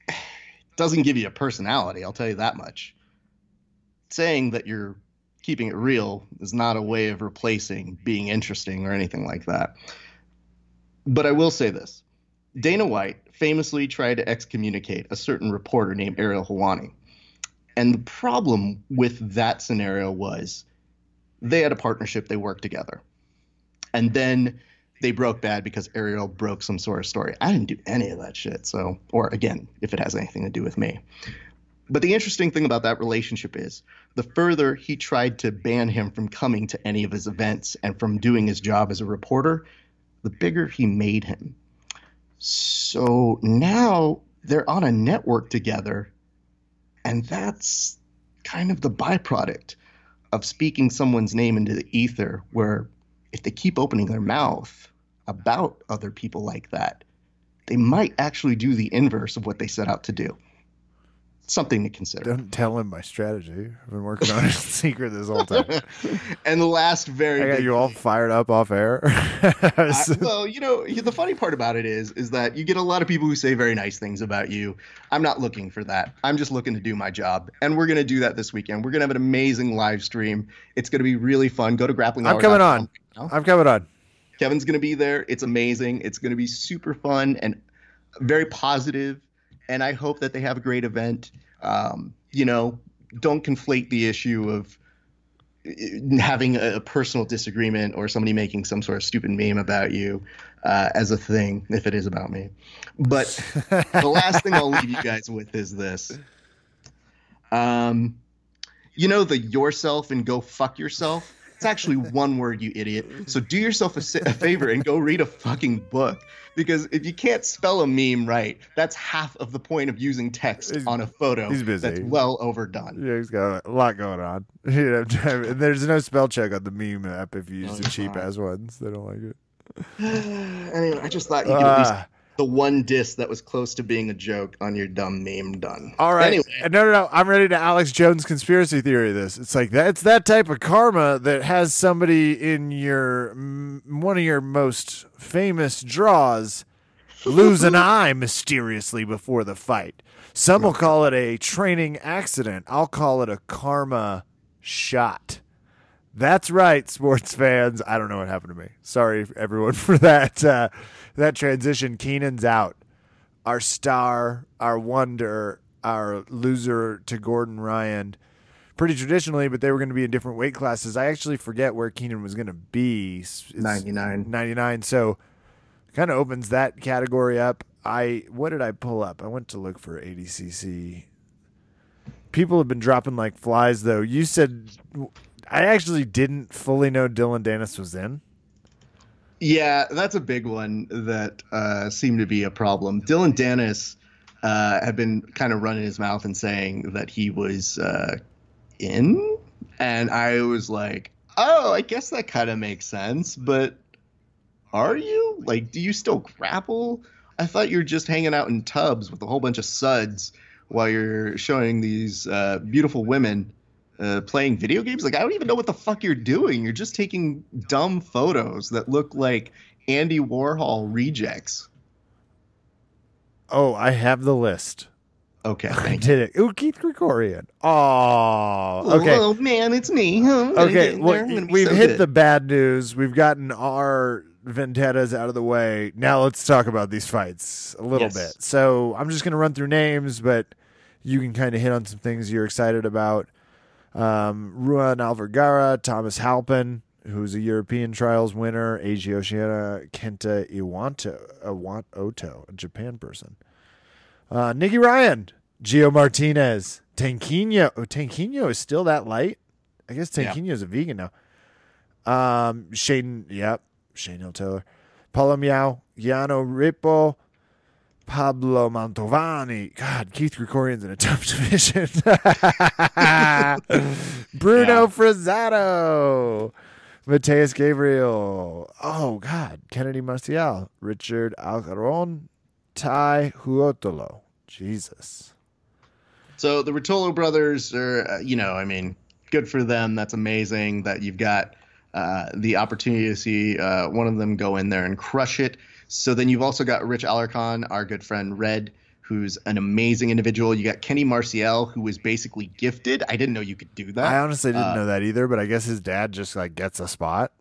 it doesn't give you a personality, I'll tell you that much. Saying that you're keeping it real is not a way of replacing being interesting or anything like that. But I will say this Dana White famously tried to excommunicate a certain reporter named Ariel Helwani. And the problem with that scenario was they had a partnership, they worked together. And then they broke bad because Ariel broke some sort of story. I didn't do any of that shit. So, or again, if it has anything to do with me. But the interesting thing about that relationship is the further he tried to ban him from coming to any of his events and from doing his job as a reporter, the bigger he made him. So now they're on a network together, and that's kind of the byproduct of speaking someone's name into the ether, where if they keep opening their mouth about other people like that, they might actually do the inverse of what they set out to do something to consider. Don't tell him my strategy. I've been working on it in *laughs* secret this whole time. *laughs* and the last very I got you all fired up off air. *laughs* I- well, you know, the funny part about it is, is that you get a lot of people who say very nice things about you. I'm not looking for that. I'm just looking to do my job, and we're gonna do that this weekend. We're gonna have an amazing live stream. It's gonna be really fun. Go to grappling. I'm coming on. I'm coming on. Kevin's gonna be there. It's amazing. It's gonna be super fun and very positive. And I hope that they have a great event. Um, you know, don't conflate the issue of uh, having a personal disagreement or somebody making some sort of stupid meme about you uh, as a thing if it is about me. But the last thing I'll leave you guys with is this. Um, you know the yourself and go fuck yourself. It's actually one word, you idiot. So do yourself a, a favor and go read a fucking book. Because if you can't spell a meme right, that's half of the point of using text He's- on a photo. he's busy. That's well overdone. Yeah, he's got a lot going on. *laughs* You know, and *laughs* there's no spell check on the meme app if you use Oh, the cheap ass ones. They don't like it. *sighs* anyway, I just thought you could at least Ah. The one diss that was close to being a joke on your dumb meme done. All right. Anyway, No, no, no. I'm ready to Alex Jones conspiracy theory this. It's like that. It's that type of karma that has somebody in your m- one of your most famous draws lose an eye mysteriously before the fight. Some will call it a training accident. I'll call it a karma shot. That's right, sports fans. I don't know what happened to me. Sorry, everyone, *laughs* for that uh, that transition. Keenan's out. Our star, our wonder, our loser to Gordon Ryan. Pretty traditionally, but they were going to be in different weight classes. I actually forget where Keenan was going to be. It's 99. 99. So kind of opens that category up. I what did I pull up? I went to look for ADCC. People have been dropping like flies though. You said I actually didn't fully know Dillon Danis was in. Yeah, that's a big one that uh, seemed to be a problem. Dillon Danis uh, had been kind of running his mouth and saying that he was uh, in, and I was like, "Oh, I guess that kind of makes sense." But are you? Like, do you still grapple? I thought you were just hanging out in tubs with a whole bunch of suds while you're showing these uh, beautiful women uh, playing video games. Like, I don't even know what the fuck you're doing. You're just taking dumb photos that look like Andy Warhol rejects. Oh, I have the list. Okay, *laughs* I did it. Ooh, Keith Krikorian. Oh, okay. Oh man, it's me. Okay, well, there. I'm gonna be we've so hit good. the bad news. We've gotten our vendettas out of the way. Now let's talk about these fights a little Yes. bit. So I'm just going to run through names, but you can kind of hit on some things you're excited about. Um, Ruan Alvarenga, Thomas Halpin, who's a European trials winner, Oceana, Kenta Iwanto, Iwan- Oto, a Japan person. Uh, Nicky Ryan, Gio Martinez, Tanquino. Oh, Tanquino is still that light? I guess Yeah. Tanquino's a vegan now. Um, Shane, yep, Shane Hill Taylor, Paulo Miao, Yano Ripo, Pablo Mantovani. God, Keith Krikorian's in a tough *laughs* division. Bruno Yeah. Frazatto, Mateus Gabriel. Oh God, Kennedy Maciel, Richard Alarcon, Tye Ruotolo. Jesus. So the Ruotolo brothers are, uh, you know, I mean, good for them. That's amazing that you've got uh, the opportunity to see uh, one of them go in there and crush it. So then you've also got Rich Alarcon, our good friend Red, who's an amazing individual. You got Kenny Maciel, who was basically gifted. I didn't know you could do that. I honestly didn't Uh, know that either, but I guess his dad just like gets a spot.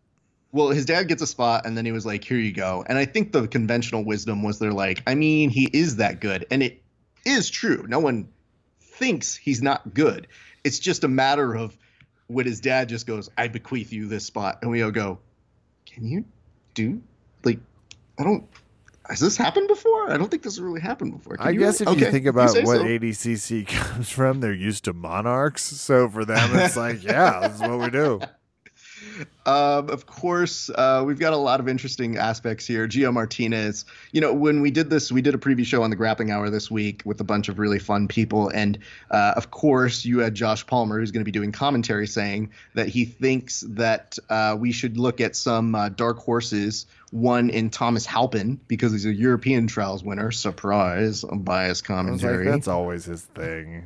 Well, his dad gets a spot, and then he was like, "Here you go." And I think the conventional wisdom was they're like, "I mean, he is that good," and it is true. No one thinks he's not good. It's just a matter of when his dad just goes, "I bequeath you this spot," and we all go, "Can you do? I don't." Has this happened before? I don't think this really happened before. Can I you guess really- if you think about say what so. ADCC *laughs* comes from, they're used to monarchs. So for them, it's like, yeah, this is what we do. *laughs* Um, of course, uh, we've got a lot of interesting aspects here. Gio Martinez, you know, when we did this, we did a preview show on the Grappling Hour this week with a bunch of really fun people. And uh, of course, you had Josh Palmer, who's going to be doing commentary, saying that he thinks that uh, we should look at some uh, dark horses. One in Thomas Halpin because he's a European trials winner. Surprise, biased I like, commentary. that's always his thing.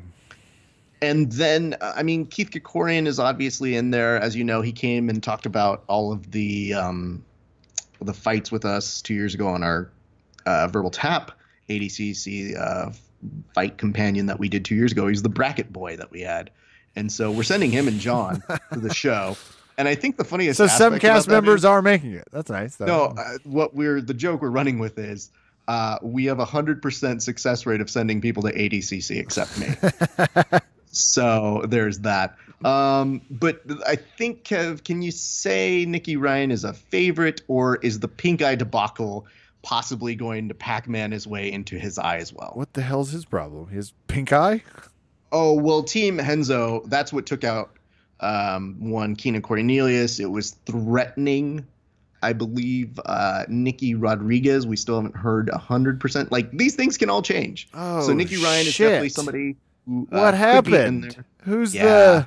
And then, uh, I mean, Keith Krikorian is obviously in there. As you know, he came and talked about all of the um, the fights with us two years ago on our uh, Verbal Tap ADCC uh, fight companion that we did two years ago. He's the bracket boy that we had. And so we're sending him and John to the show. *laughs* And I think the funniest So some cast members is- are making it. That's nice. Though. no, uh, what we're the joke we're running with is uh, we have a hundred percent success rate of sending people to ADCC except me. *laughs* so there's that. Um, but I think Kev, can you say Nicky Ryan is a favorite, or is the pink eye debacle possibly going to Pac-Man his way into his eye as well? what the hell's his problem? His pink eye? Oh well, Team Henzo. That's what took out um, one Keenan Cornelius. It was threatening, I believe, uh, Nicky Rodriguez. We still haven't heard hundred percent. Like these things can all change. Oh, so Nicky Ryan is shit. definitely somebody. Who, uh, What could happened? Who's Yeah. the?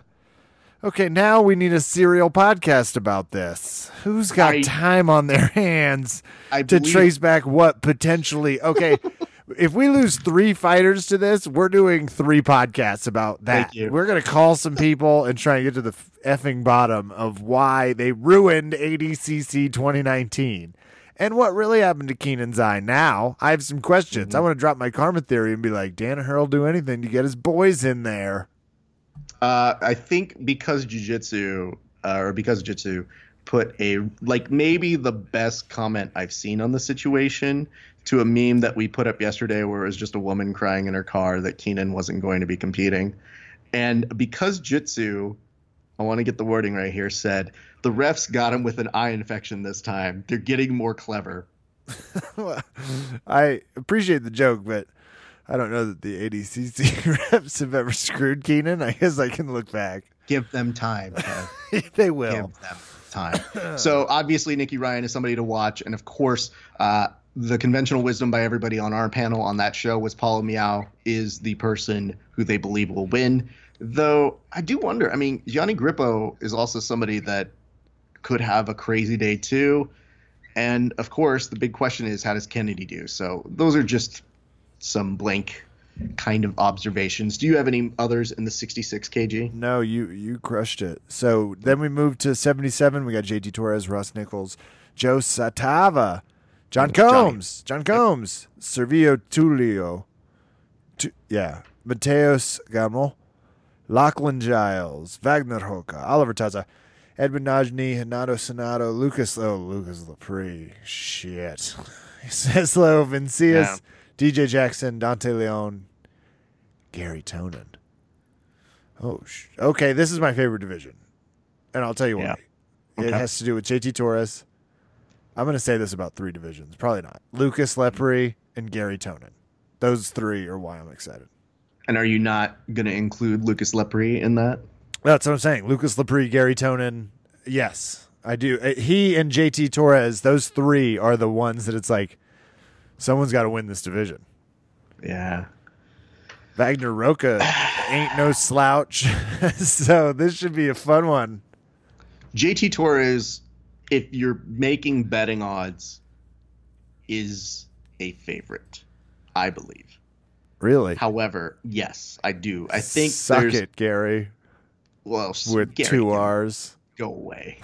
Okay, now we need a serial podcast about this. Who's got I- time on their *laughs* hands I to believe- trace back what potentially? Okay, *laughs* if we lose three fighters to this, we're doing three podcasts about that. We're gonna call some people and try and get to the effing bottom of why they ruined ADCC 2019. And what really happened to Keenan's eye now? I have some questions. Mm-hmm. I want to drop my karma theory and be like, Danaher will do anything to get his boys in there. Uh, I think because jujitsu, uh, or because jujitsu put a like maybe the best comment I've seen on the situation to a meme that we put up yesterday, where it was just a woman crying in her car that Keenan wasn't going to be competing, and because jitsu, I want to get the wording right here. Said the refs got him with an eye infection this time. They're getting more clever. *laughs* I appreciate the joke, but I don't know that the ADCC *laughs* reps have ever screwed Keenan. I guess I can look back. Give them time. *laughs* They will. give them time. so obviously, Nicky Ryan is somebody to watch, and of course, uh, the conventional wisdom by everybody on our panel on that show was Paulo Miao is the person who they believe will win. Though I do wonder. I mean, Gianni Grippo is also somebody that could have a crazy day too. And of course, the big question is how does Kennedy do? So those are just some blank kind of observations. Do you have any others in the 66 kg? No, you you crushed it. So then we moved to 77. We got JT Torres, Russ Nichols, Joe Satava, John Johnny. Combs, John Combs, Servio Tullio, Tu- yeah, Mateos Gamel, Lachlan Giles, Wagner Rocha, Oliver Taza, Edmund Najmi, Hanato Sonato, Lucas, oh, Lucas Lepri, shit. *laughs* Celso Vinicius, DJ Jackson, Dante Leon, Gary Tonon. Oh, sh- okay. This is my favorite division, and I'll tell you Yeah. why. It has to do with JT Torres. I'm going to say this about three divisions. Probably not. Lucas Lepri and Gary Tonon. Those three are why I'm excited. And are you not going to include Lucas Lepri in that? That's what I'm saying. Lucas Lepri, Gary Tonon. Yes, I do. Uh, He and JT Torres, those three are the ones that it's like someone's got to win this division. Yeah. Wagner Rocha *sighs* ain't no slouch. *laughs* so this should be a fun one. JT Torres, if you're making betting odds, is a favorite. I believe. Really? However, yes, I do. I think Suck there's it, Gary. well With Gary, two R's. Go away.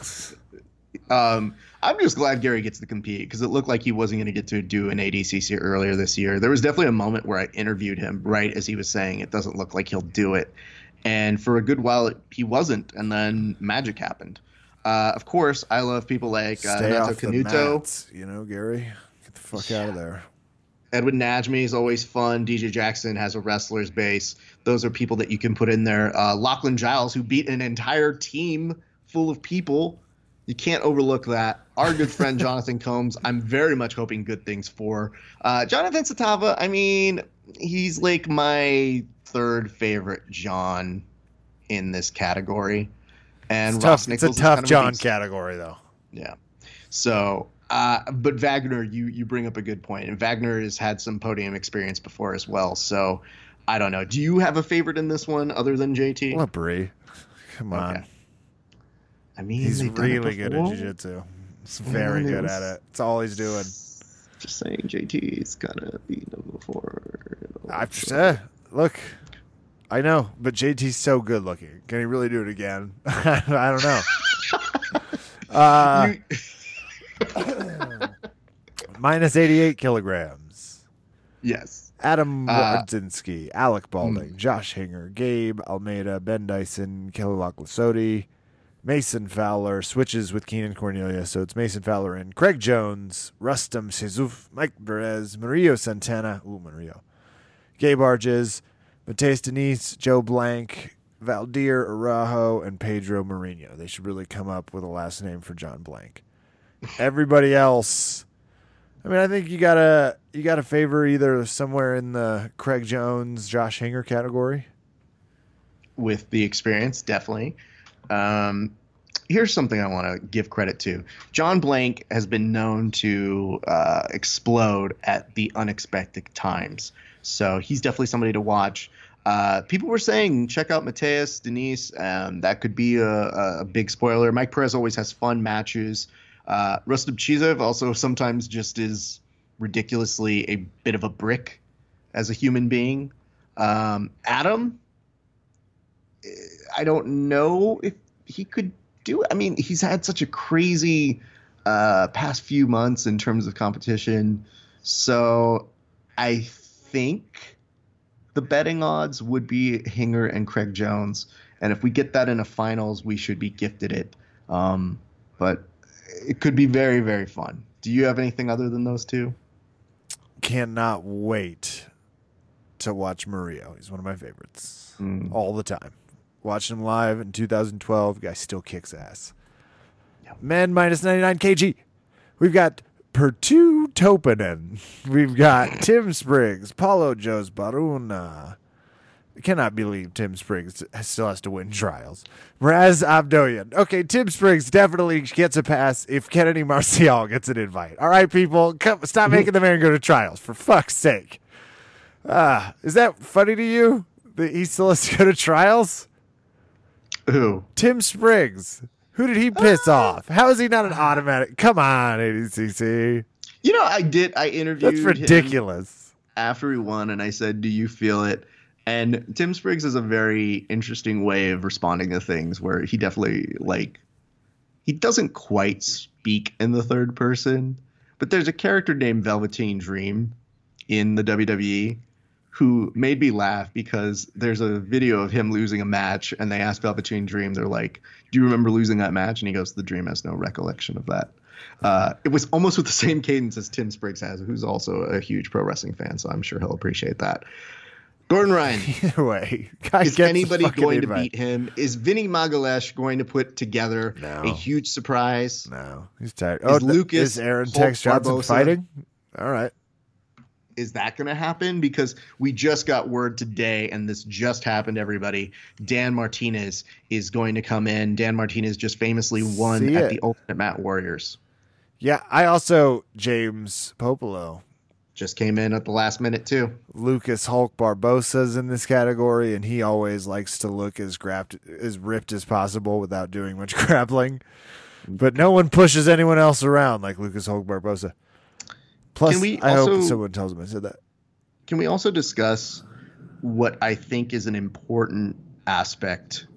*laughs* um, I'm just glad Gary gets to compete because it looked like he wasn't going to get to do an ADCC earlier this year. There was definitely a moment where I interviewed him right as he was saying it doesn't look like he'll do it, and for a good while it, he wasn't, and then magic happened. Uh, of course, I love people like uh, Stay Nato Canuto. mats, you know, Gary. Get the fuck out of there. Edwin Najmi is always fun. DJ Jackson has a wrestler's base. Those are people that you can put in there. Uh, Lachlan Giles, who beat an entire team full of people. You can't overlook that. Our good friend *laughs* Jonathan Combs, I'm very much hoping good things for. Uh, Jonathan Satava, I mean, he's like my third favorite John in this category. And It's, Ross tough. it's a tough kind of John category, though. Yeah. So, uh, but Wagner, you you bring up a good point, and Wagner has had some podium experience before as well. So, I don't know. Do you have a favorite in this one other than JT? Slippery. Come on. Okay. I mean, He's they've done it really good at jiu-jitsu. He's very Yeah, good was- at it. It's all he's doing. Just saying, JT's gonna be number four. I just, uh, look, I know, but JT's so good looking. Can he really do it again? *laughs* I don't know. *laughs* uh, You- *laughs* minus 88 kilograms. yes. Adam Uh, Alec Balding, Josh Hinger, Gabe Almeida, Ben Dyson, Kelly Lasodi, Mason Fowler switches with Keenan Cornelius, so it's Mason Fowler and Craig Jones, Rustam Sezuf, Mike Perez, Mario Santana, ooh Mario, Gabe Arges, Mateus Denise, Joe Blank, Valdir Arajo, and Pedro Mourinho. They should really come up with a last name for John Blank. Everybody else, I mean, I think you gotta you gotta favor either somewhere in the Craig Jones, Josh Hinger category. with the experience, definitely. Um, here's something I want to give credit to. John Blank has been known to uh, explode at the unexpected times, so he's definitely somebody to watch. Uh, people were saying check out Mateus Denise. Um, that could be a, a big spoiler. Mike Perez always has fun matches. Uh, Rustam Chizev also sometimes just is ridiculously a bit of a brick as a human being. Um, Adam, I don't know if he could do it. I mean, he's had such a crazy uh, past few months in terms of competition. So I think the betting odds would be Hinger and Craig Jones. And if we get that in a finals, we should be gifted it. Um, but it could be very, very fun. Do you have anything other than those two? Cannot wait to watch Murillo. He's one of my favorites Mm. all the time. Watching him live in 2012. Guy still kicks ass. Yep. Men minus 99 kg. We've got Pertu Topanen. We've got Tim Spriggs, Paulo Joes Baruna. Cannot believe Tim Spriggs still has to win trials. Raz Abdoyan. Okay, Tim Spriggs definitely gets a pass if Kennedy Maciel *laughs* gets an invite. All right, people, come, stop making the man go to trials, for fuck's sake. Ah, is that funny to you that he still has to go to trials? Who? Tim Spriggs. Who did he piss off? How is he not an automatic? Come on, ADCC. You know, I did. I interviewed. Him. That's ridiculous. after he won and I said, "Do you feel it?" And Tim Spriggs is a very interesting way of responding to things where he definitely like he doesn't quite speak in the third person, but there's a character named Velveteen Dream in the WWE who made me laugh because there's a video of him losing a match and they asked Velveteen Dream, they're like, Do you remember losing that match? And he goes, The dream has no recollection of that. Uh, it was almost with the same cadence as Tim Spriggs has, who's also a huge pro wrestling fan, so I'm sure he'll appreciate that. Gordon Ryan, *laughs* Either way, is anybody going to beat him? Is Vinny Magalhães going to put together No. a huge surprise? No, he's tired. Is Oh, th- Lucas is Aaron Hulk Tex Johnson Barbosa- fighting? All right. Is that going to happen? Because we just got word today, and this just happened, everybody. Dan Martinez is going to come in. Dan Martinez just famously won at the Ultimate Mat Warriors. Yeah, I also James Popolo, Just came in at the last minute, too. Lucas Hulk Barbosa's in this category, and he always likes to look as grabbed, as ripped as possible without doing much *laughs* grappling. But no one pushes anyone else around like Lucas Hulk Barbosa. Plus, I hope someone tells him I said that. can we also discuss what I think is an important aspect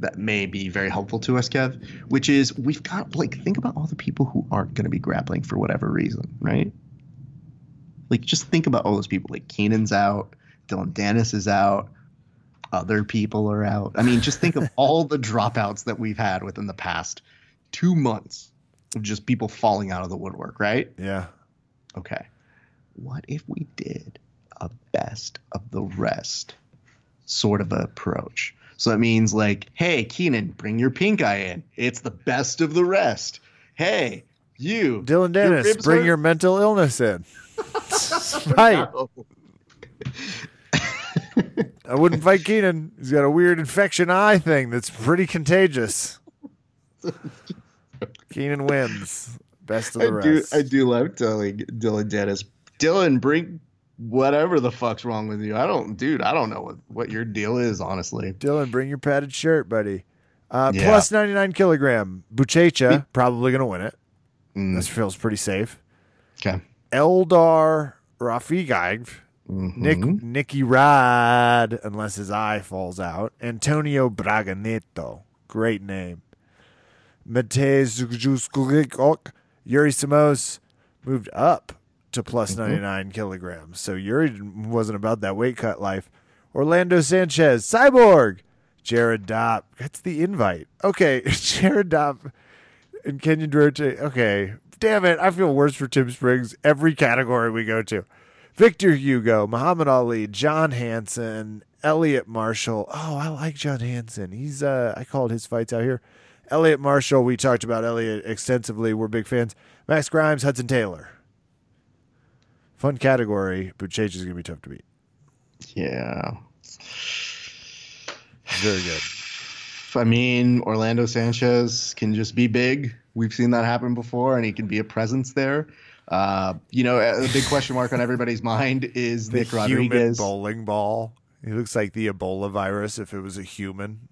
that may be very helpful to us, Kev, which is we've got like think about all the people who aren't going to be grappling for whatever reason, right? Like just think about all those people. Like Keenan's out, Dillon Danis is out, other people are out. I mean, just think of *laughs* all the dropouts that we've had within the past two months of just people falling out of the woodwork, right? Yeah. Okay. What if we did a best of the rest sort of approach? So that means like, hey, Keenan, bring your pink eye in. It's the best of the rest. Hey, you, Dylan your Dennis, ribs bring hurt? your mental illness in. *laughs* right. I wouldn't fight Keenan. He's got a weird infection eye thing that's pretty contagious. Keenan wins. Best of I the do, rest. I do love telling Dillon Danis, Dillon, bring whatever the fuck's wrong with you. I don't, dude, I don't know what, what your deal is, honestly. Dillon, bring your padded shirt, buddy. Uh, Yeah. Plus 99 kilogram. Buchecha, probably going to win it. Mm, This feels pretty safe. okay. Eldar Rafigaev. Mhm. Nick Nicky Rad, unless his eye falls out. Antonio Braganeto, great name. Matej Zuzkulikok, Yuri Simões moved up to plus Mm-hmm. 99 kilograms. So Yuri wasn't about that weight cut life. Orlando Sanchez, Cyborg, Jared Dopp. That's the invite. Okay, *laughs* Jared Dopp and Kenyon Duroche. Okay, damn it. I feel worse for Tim Spriggs every category we go to. Victor Hugo, Muhammad Ali, John Hanson, Elliot Marshall. Oh, I like John Hanson. He's uh I called his fights out here. Elliot Marshall, we talked about Elliot extensively. We're big fans. Max Grimes, Hudson Taylor. Fun category, but Chage is gonna be tough to beat. Yeah. Very good. I mean, Orlando Sanchez can just be big. We've seen that happen before, and he can be a presence there. Uh, you know, a big question mark on everybody's mind is The Nick human Rodriguez. bowling ball. He looks like the Ebola virus if it was a human.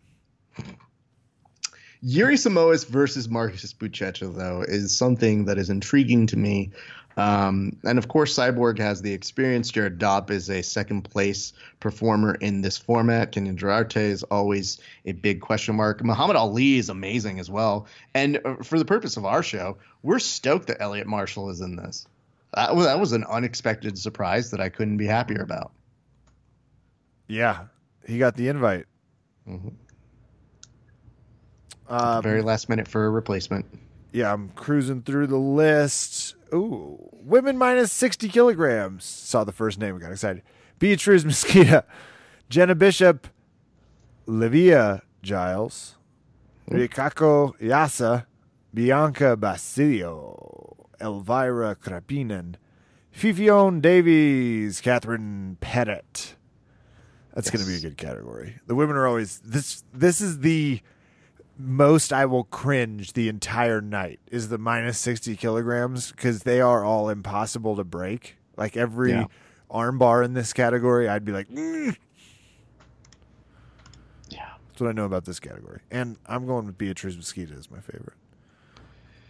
Yuri Simões versus Marcus Buchecha, though, is something that is intriguing to me. Um, and of course, Cyborg has the experience. Jared Dopp is a second place performer in this format. Kenyon Durarte is always a big question mark. Muhammad Ali is amazing as well. And uh, for the purpose of our show, we're stoked that Elliot Marshall is in this. That was, that was an unexpected surprise that I couldn't be happier about. Yeah, he got the invite. Mhm. Um, Very last minute for a replacement. yeah, I'm cruising through the list. Ooh, women minus 60 kilograms. Saw the first name, got excited. Beatriz Mesquita, *laughs* Jenna Bishop, Livia Giles, hmm. Rikako Yuasa, Bianca Basilio, Elvira Karppinen, Ffion Davies, Catherine Pettit. That's going to be a good category. The women are always this. This is the most I will cringe the entire night is the minus 60 kilograms because they are all impossible to break. Like every Yeah. arm bar in this category, I'd be like, "Mm." Yeah. that's what I know about this category. And I'm going with Beatriz Mesquita as my favorite.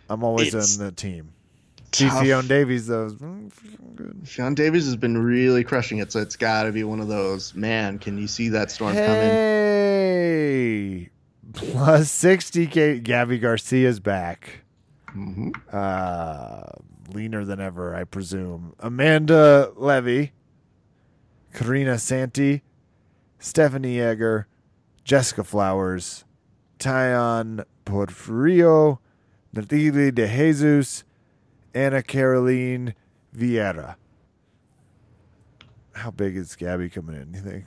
I'm always It's on the team. tough. Ffion Davies, though, is, good. Sean Davis has been really crushing it, so it's got to be one of those. Man, can you see that storm coming? Hey, plus 60k. Gabby Garcia's back. hmm uh, leaner than ever, I presume. Amanda Levy, Karina Santi, Stephanie Egger, Jessica Flowers, Tyon Porfirio, Natalie De Jesus, Anna Caroline Vieira. How big is Gabby coming in, you think?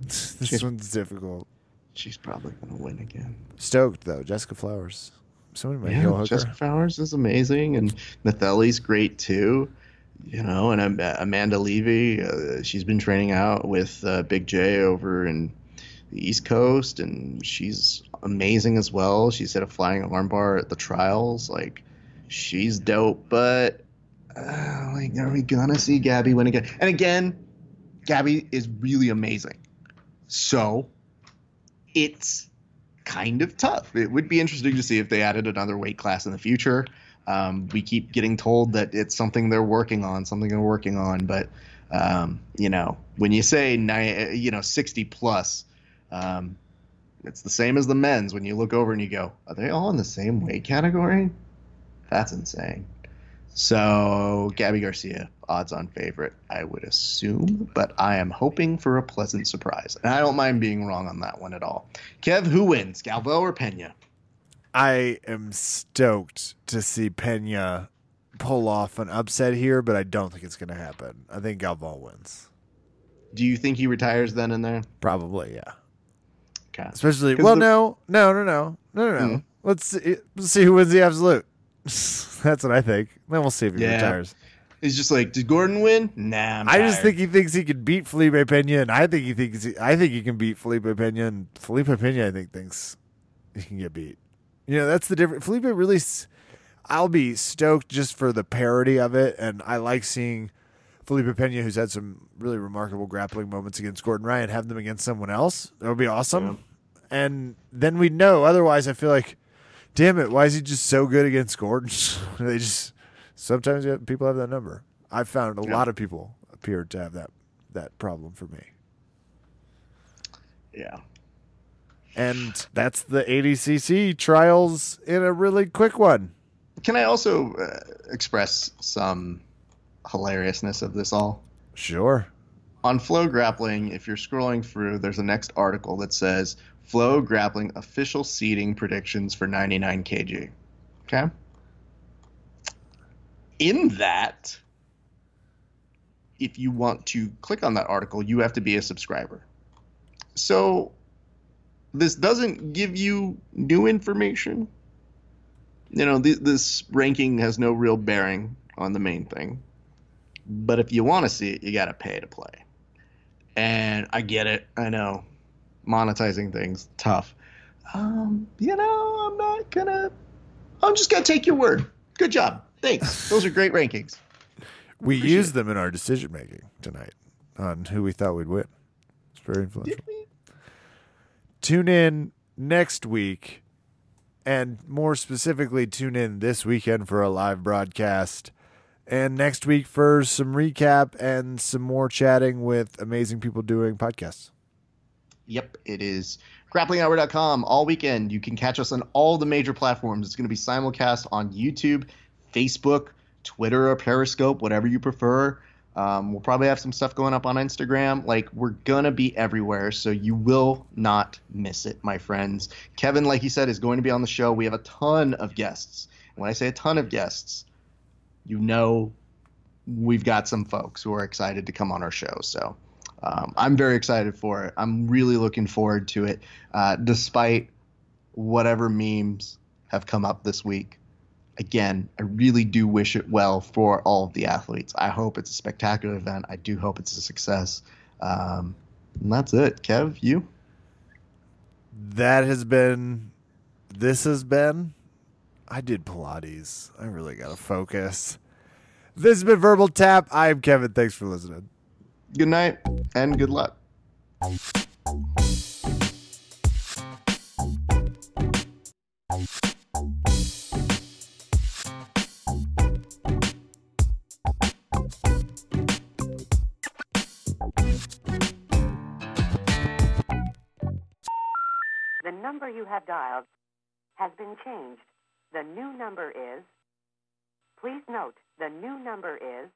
I don't know, man. this one's difficult. She's probably gonna win again. Stoked, though. Jessica Flowers. Somebody might Yeah, heel hook Jessica her. Flowers is amazing, and Nathalie's great too. You know, and Am- Amanda Levy, uh, she's been training out with uh, Big J over in the East Coast, and she's amazing as well. She's hit a flying armbar at the trials. Like, she's dope. But, uh, like, are we gonna see Gabby win again? And again, Gabby is really amazing. So, it's kind of tough. It would be interesting to see if they added another weight class in the future. Um, we keep getting told that it's something they're working on, something they're working on, but um, you know, when you say ni- you know 60 plus, um, it's the same as the men's. When you look over and you go, are they all in the same weight category? That's insane. So Gabby Garcia, odds on favorite, I would assume, but I am hoping for a pleasant surprise. And I don't mind being wrong on that one at all. Kev, who wins, Galvão or Pena? I am stoked to see Pena pull off an upset here, but I don't think it's going to happen. I think Galvão wins. Do you think he retires then and there? Probably, yeah. Okay. Especially, well, the- no, no, no, no, no, no, no. Mm. Let's see, let's see who wins the absolute. *laughs* That's what I think. Then we'll see if he Yeah. retires. He's just like, did Gordon win? Nah, I just think he thinks he can beat Felipe Pena, and I think he thinks he, I think he can beat Felipe Pena, and Felipe Pena I think thinks he can get beat. You know, that's the difference. Felipe really, I'll be stoked just for the parody of it, and I like seeing Felipe Pena, who's had some really remarkable grappling moments against Gordon Ryan, have them against someone else. That would be awesome. And then we know. Otherwise, I feel like, damn it, why is he just so good against Gordon? *laughs* they just sometimes have- people have that number. I've found a Yeah. lot of people appear to have that that problem for me. Yeah. And that's the ADCC trials in a really quick one. Can I also uh, express some hilariousness of this all? Sure. On FloGrappling, if you're scrolling through, there's a next article that says FloGrappling official seating predictions for 99 kg. Okay? In that, if you want to click on that article, you have to be a subscriber. So, this doesn't give you new information. You know, th- this ranking has no real bearing on the main thing. But if you want to see it, you got to pay to play. And I get it. I know monetizing things tough. Um, you know, I'm not gonna. I'm just gonna take your word. Good job. Thanks. *laughs* Those are great rankings. We Appreciate used them in our decision making tonight on who we thought we'd win. It's very influential. Did we? Tune in next week, and more specifically, tune in this weekend for a live broadcast. And next week for some recap and some more chatting with amazing people doing podcasts. Yep, it is grapplinghour.com all weekend. You can catch us on all the major platforms. It's going to be simulcast on YouTube, Facebook, Twitter, or Periscope, whatever you prefer. Um, we'll probably have some stuff going up on Instagram. Like, we're going to be everywhere, so you will not miss it, my friends. Kevin, like he said, is going to be on the show. We have a ton of guests. When I say a ton of guests, you know we've got some folks who are excited to come on our show. So um, I'm very excited for it. I'm really looking forward to it, uh, despite whatever memes have come up this week. Again, I really do wish it well for all of the athletes. I hope it's a spectacular event. I do hope it's a success. Um, and that's it. Kev, you? That has been, this has been, I did Pilates. I really got to focus. This has been Verbal Tap. I'm Kevin. Thanks for listening. Good night and good luck. The number you have dialed has been changed. The new number is. Please note, the new number is